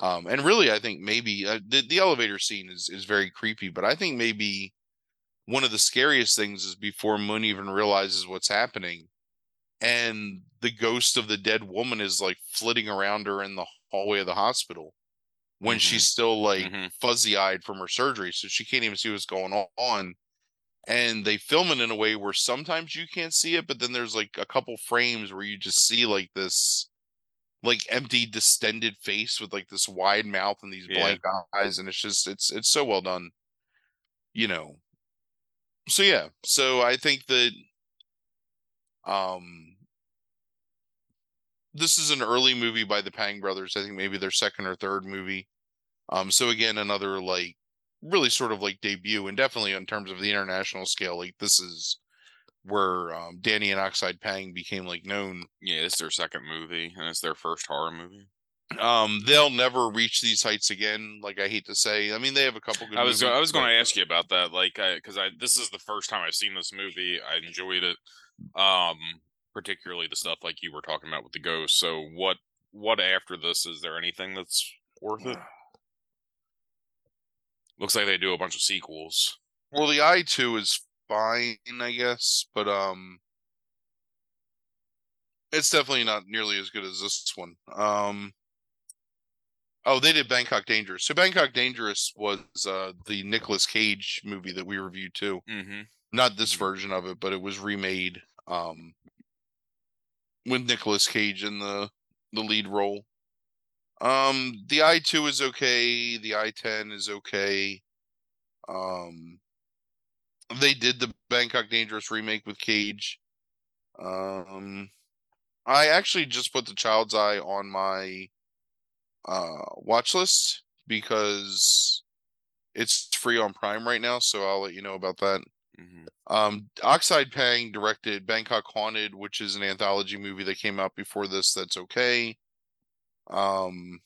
Um, and really, I think maybe uh, the the elevator scene is is very creepy, but I think maybe one of the scariest things is before Mun even realizes what's happening, and the ghost of the dead woman is like flitting around her in the hallway of the hospital when Mhm. she's still like Mhm. fuzzy eyed from her surgery, so she can't even see what's going on and they film it in a way where sometimes you can't see it but then there's like a couple frames where you just see like this like empty distended face with like this wide mouth and these Yeah. blank eyes and it's just it's it's so well done you know so yeah so i think that um this is an early movie by the pang brothers i think maybe their second or third movie um so again another like really sort of like debut and definitely in terms of the international scale like this is where um, danny and oxide pang became like known Yeah, it's their second movie, and it's their first horror movie. um they'll never reach these heights again like i hate to say i mean they have a couple good I was movies, I was going to ask you about that, like, because I, this is the first time I've seen this movie. I enjoyed it, um, particularly the stuff like you were talking about with the ghost. So, what what after this is there anything that's worth it? [sighs] Looks like they do a bunch of sequels. well the Eye two is fine i guess but um it's definitely not nearly as good as this one um oh they did bangkok dangerous so bangkok dangerous was uh the Nicolas cage movie that we reviewed too Mm-hmm. not this Mhm. version of it, but it was remade um with Nicolas Cage in the the lead role. Um the Eye 2 is okay, the Eye 10 is okay. Um they did the Bangkok Dangerous remake with Cage. Um I actually just put the Child's Eye on my uh watch list because it's free on Prime right now, so I'll let you know about that. Mm-hmm. Um, Oxide Pang directed Bangkok Haunted, which is an anthology movie that came out before this. That's okay. Um,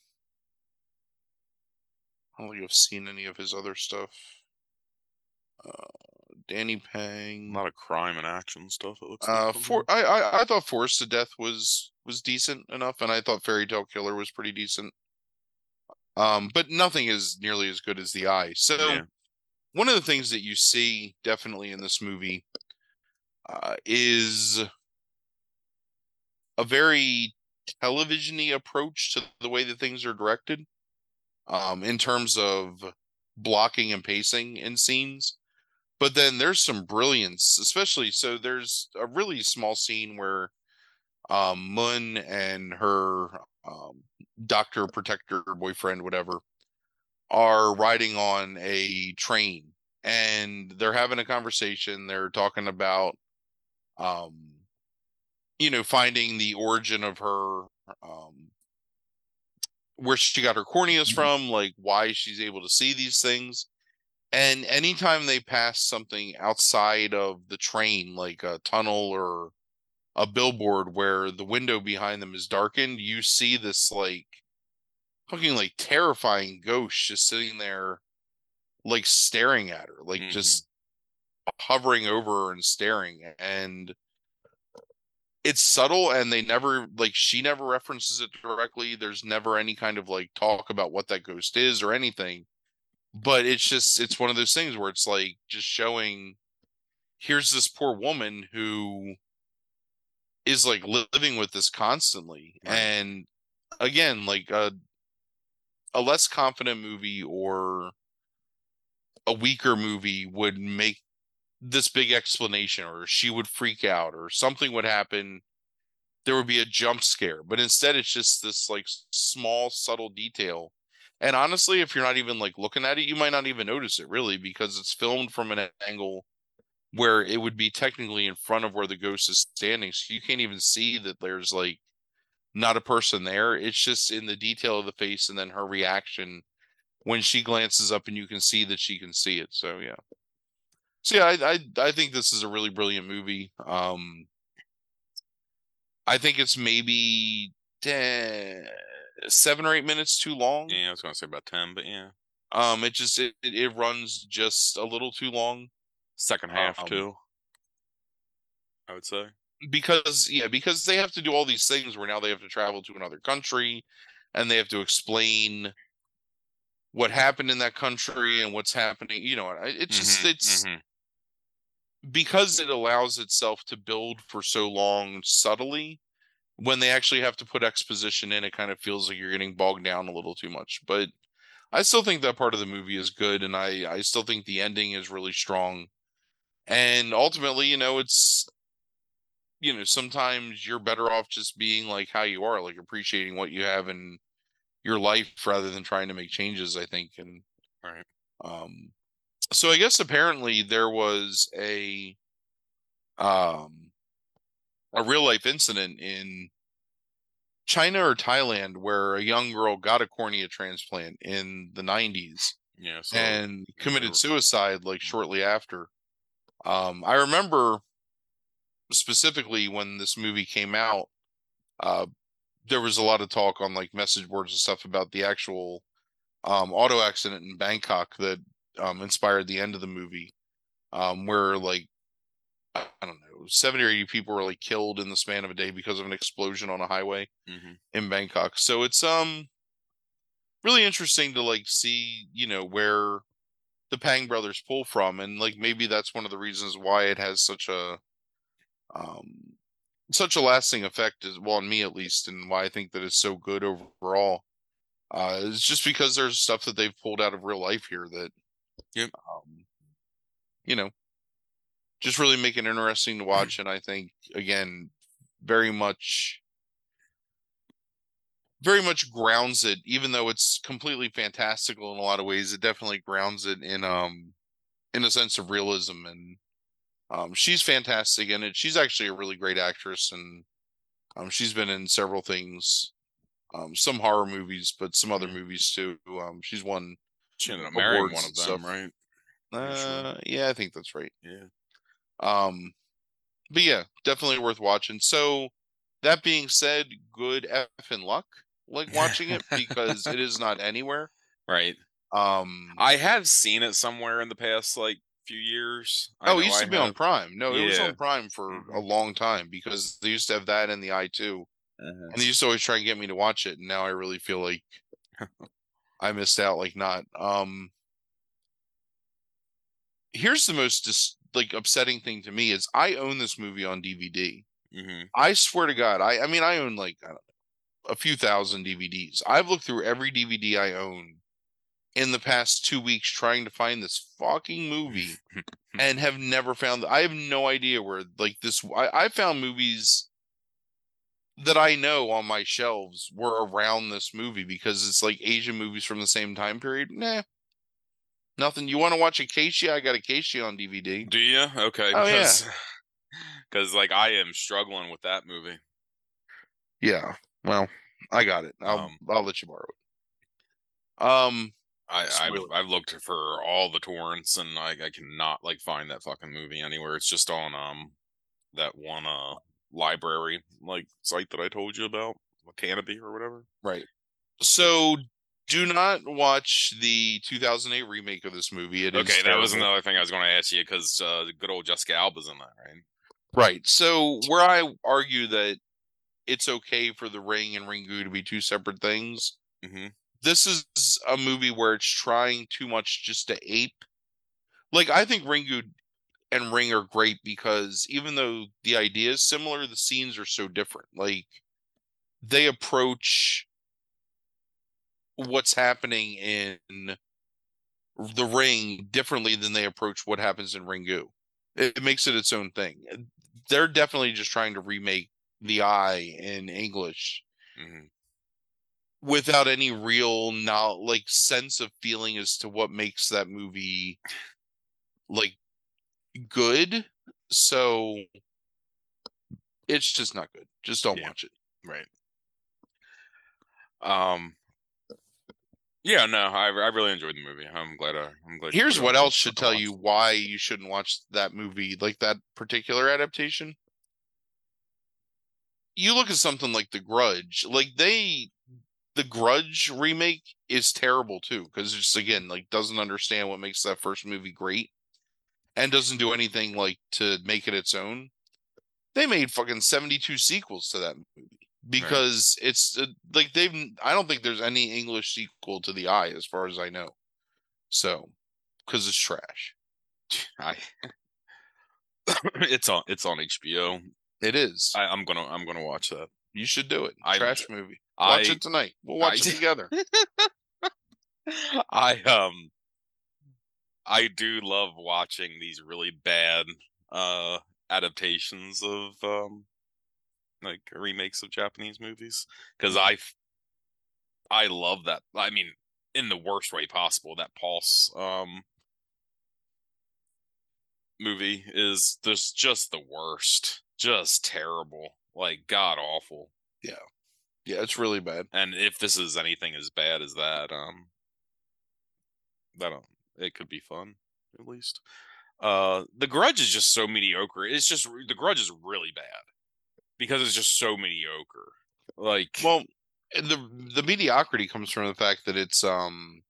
I don't think I've seen any of his other stuff. Uh, Danny Pang. A lot of crime and action stuff. It looks Uh, like. for I, I I thought Forest of Death was was decent enough, and I thought Fairy Tale Killer was pretty decent. Um, but nothing is nearly as good as The Eye. So Yeah. one of the things that you see definitely in this movie uh, is a very television-y approach to the way that things are directed um, in terms of blocking and pacing in scenes but then there's some brilliance especially so there's a really small scene where um Mun and her um doctor protector boyfriend whatever are riding on a train and they're having a conversation they're talking about um you know finding the origin of her um where she got her corneas from like why she's able to see these things and anytime they pass something outside of the train like a tunnel or a billboard where the window behind them is darkened you see this like fucking like terrifying ghost just sitting there like staring at her like Mhm. just hovering over her and staring. And it's subtle and they never like she never references it directly. There's never any kind of like talk about what that ghost is or anything but it's just it's one of those things where it's like just showing here's this poor woman who is like living with this constantly right. and again like a a less confident movie or a weaker movie would make this big explanation or she would freak out or something would happen there would be a jump scare but instead it's just this like small subtle detail and honestly if you're not even like looking at it you might not even notice it really because it's filmed from an angle where it would be technically in front of where the ghost is standing so you can't even see that there's like not a person there it's just in the detail of the face and then her reaction when she glances up and you can see that she can see it so yeah so yeah, I, I I think this is a really brilliant movie. Um, I think it's maybe 10, seven or eight minutes too long. Yeah, I was gonna say about ten, but yeah. Um, it just it, it runs just a little too long. Second half um, too. I would say because yeah, because they have to do all these things where now they have to travel to another country, and they have to explain what happened in that country and what's happening. You know, it just mm-hmm, it's. Mm-hmm because it allows itself to build for so long subtly when they actually have to put exposition in it kind of feels like you're getting bogged down a little too much but i still think that part of the movie is good and i i still think the ending is really strong and ultimately you know it's you know sometimes you're better off just being like how you are like appreciating what you have in your life rather than trying to make changes i think and right. um so I guess apparently there was a um a real life incident in China or Thailand where a young girl got a cornea transplant in the 90s. Yeah, so and committed suicide like mm. shortly after. Um I remember specifically when this movie came out uh there was a lot of talk on like message boards and stuff about the actual um auto accident in Bangkok that um, inspired the end of the movie, um, where like I don't know, seventy or eighty people were like killed in the span of a day because of an explosion on a highway mm-hmm. in Bangkok. So it's um really interesting to like see you know where the Pang brothers pull from, and like maybe that's one of the reasons why it has such a um such a lasting effect as well on me at least, and why I think that it's so good overall. Uh, it's just because there's stuff that they've pulled out of real life here that Yep. Um, you know, just really make it interesting to watch, and I think again, very much, very much grounds it. Even though it's completely fantastical in a lot of ways, it definitely grounds it in um, in a sense of realism. And um, she's fantastic in it. She's actually a really great actress, and um, she's been in several things, um, some horror movies, but some other mm-hmm. movies too. Um, she's won she ended up marrying one of them, right? Uh, sure. yeah, I think that's right. Yeah. Um, but yeah, definitely worth watching. So that being said, good effing luck, like watching it [laughs] because it is not anywhere. Right. Um, I have seen it somewhere in the past like few years. I oh, it used to I be have... on Prime. No, yeah. it was on Prime for mm-hmm. a long time because they used to have that in the Eye 2 uh-huh. and they used to always try and get me to watch it. And now I really feel like [laughs] I missed out like not. Um Here's the most dis- like upsetting thing to me is I own this movie on DVD. Mm-hmm. I swear to God, I I mean I own like I know, a few thousand DVDs. I've looked through every DVD I own in the past two weeks trying to find this fucking movie [laughs] and have never found. I have no idea where like this. I, I found movies that I know on my shelves were around this movie because it's like Asian movies from the same time period. Nah. Nothing. You want to watch Acacia? I got Acacia on DVD. Do you? Okay. Oh, because, yeah. Because, [laughs] like, I am struggling with that movie. Yeah. Well, I got it. I'll, um, I'll let you borrow it. Um, I, I've, I've looked for all the torrents and I, I cannot like find that fucking movie anywhere. It's just on um that one uh library like site that I told you about, Kanopy or whatever. Right. So Do not watch the 2008 remake of this movie. It is okay, that was another thing I was going to ask you because uh, good old Jessica Alba's in that, right? Right. So where I argue that it's okay for The Ring and Ringu to be two separate things, Mm-hmm. this is a movie where it's trying too much just to ape. Like I think Ringu and Ring are great because even though the idea is similar, the scenes are so different. Like they approach what's happening in the ring differently than they approach what happens in Ringu. It, it makes it its own thing. They're definitely just trying to remake the eye in English Mm-hmm. without any real now like sense of feeling as to what makes that movie like good. So it's just not good. Just don't Yeah. watch it. Right. Um. Yeah, no, I I really enjoyed the movie. I'm glad. I, I'm glad. Here's what else should tell you why you shouldn't watch that movie, like that particular adaptation. You look at something like The Grudge, like they, the Grudge remake is terrible too, because it's again like doesn't understand what makes that first movie great, and doesn't do anything like to make it its own. They made fucking seventy two sequels to that movie because it's uh, like they've. I don't think there's any English sequel to The Eye, as far as I know. So, because it's trash. [laughs] I. [coughs] it's on. It's on HBO. It is. I, I'm gonna. I'm gonna watch that. you should do it. I- Trash movie. Watch I. it tonight. We'll watch I- it [laughs] together. I um. I do love watching these really bad uh adaptations of um like remakes of Japanese movies because I I love that. I mean, in the worst way possible. That Pulse um movie is just just the worst, just terrible, like god awful. Yeah, yeah, it's really bad. And if this is anything as bad as that, um, that um, it could be fun at least. Uh, The Grudge is just so mediocre. It's just The Grudge is really bad because it's just so mediocre. Like, Well, the the mediocrity comes from the fact that it's um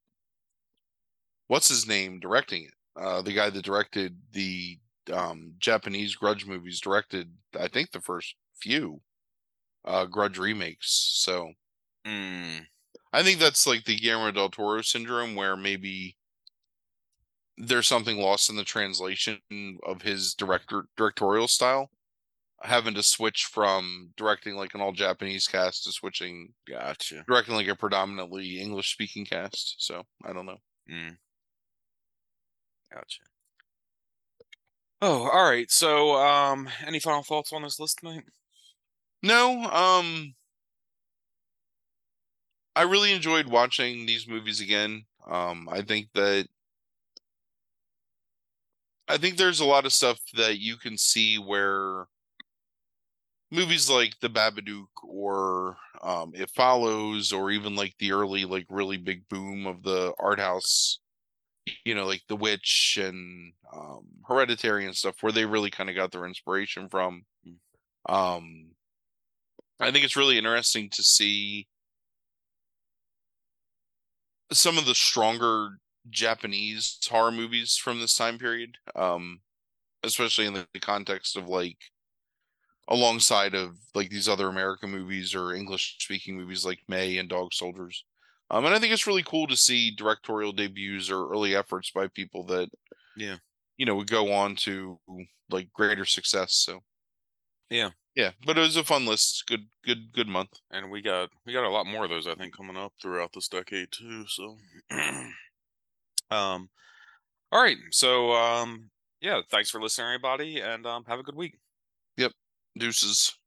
what's his name directing it? Uh the guy that directed the um Japanese grudge movies directed I think the first few uh grudge remakes. So mm, I think that's like the Guillermo del Toro syndrome where maybe there's something lost in the translation of his director directorial style. Having to switch from directing like an all Japanese cast to switching gotcha. directing like a predominantly English speaking cast. So I don't know. Mm. Gotcha. Oh, all right. So, um, any final thoughts on this list tonight? No, um I really enjoyed watching these movies again. Um I think that I think there's a lot of stuff that you can see where movies like The Babadook or um It Follows or even like the early like really big boom of the art house you know like The Witch and um Hereditary and stuff where they really kind of got their inspiration from. Um I think it's really interesting to see some of the stronger Japanese horror movies from this time period, um, especially in the, the context of like alongside of like these other American movies or English speaking movies like May and Dog Soldiers. Um, and I think it's really cool to see directorial debuts or early efforts by people that, Yeah. you know, would go on to like greater success. So, Yeah. yeah, but it was a fun list. Good, good, good month. and we got we got a lot more of those I think coming up throughout this decade too. So, [clears throat] um, all right. So, um, yeah, thanks for listening, everybody, and um, have a good week. Deuces.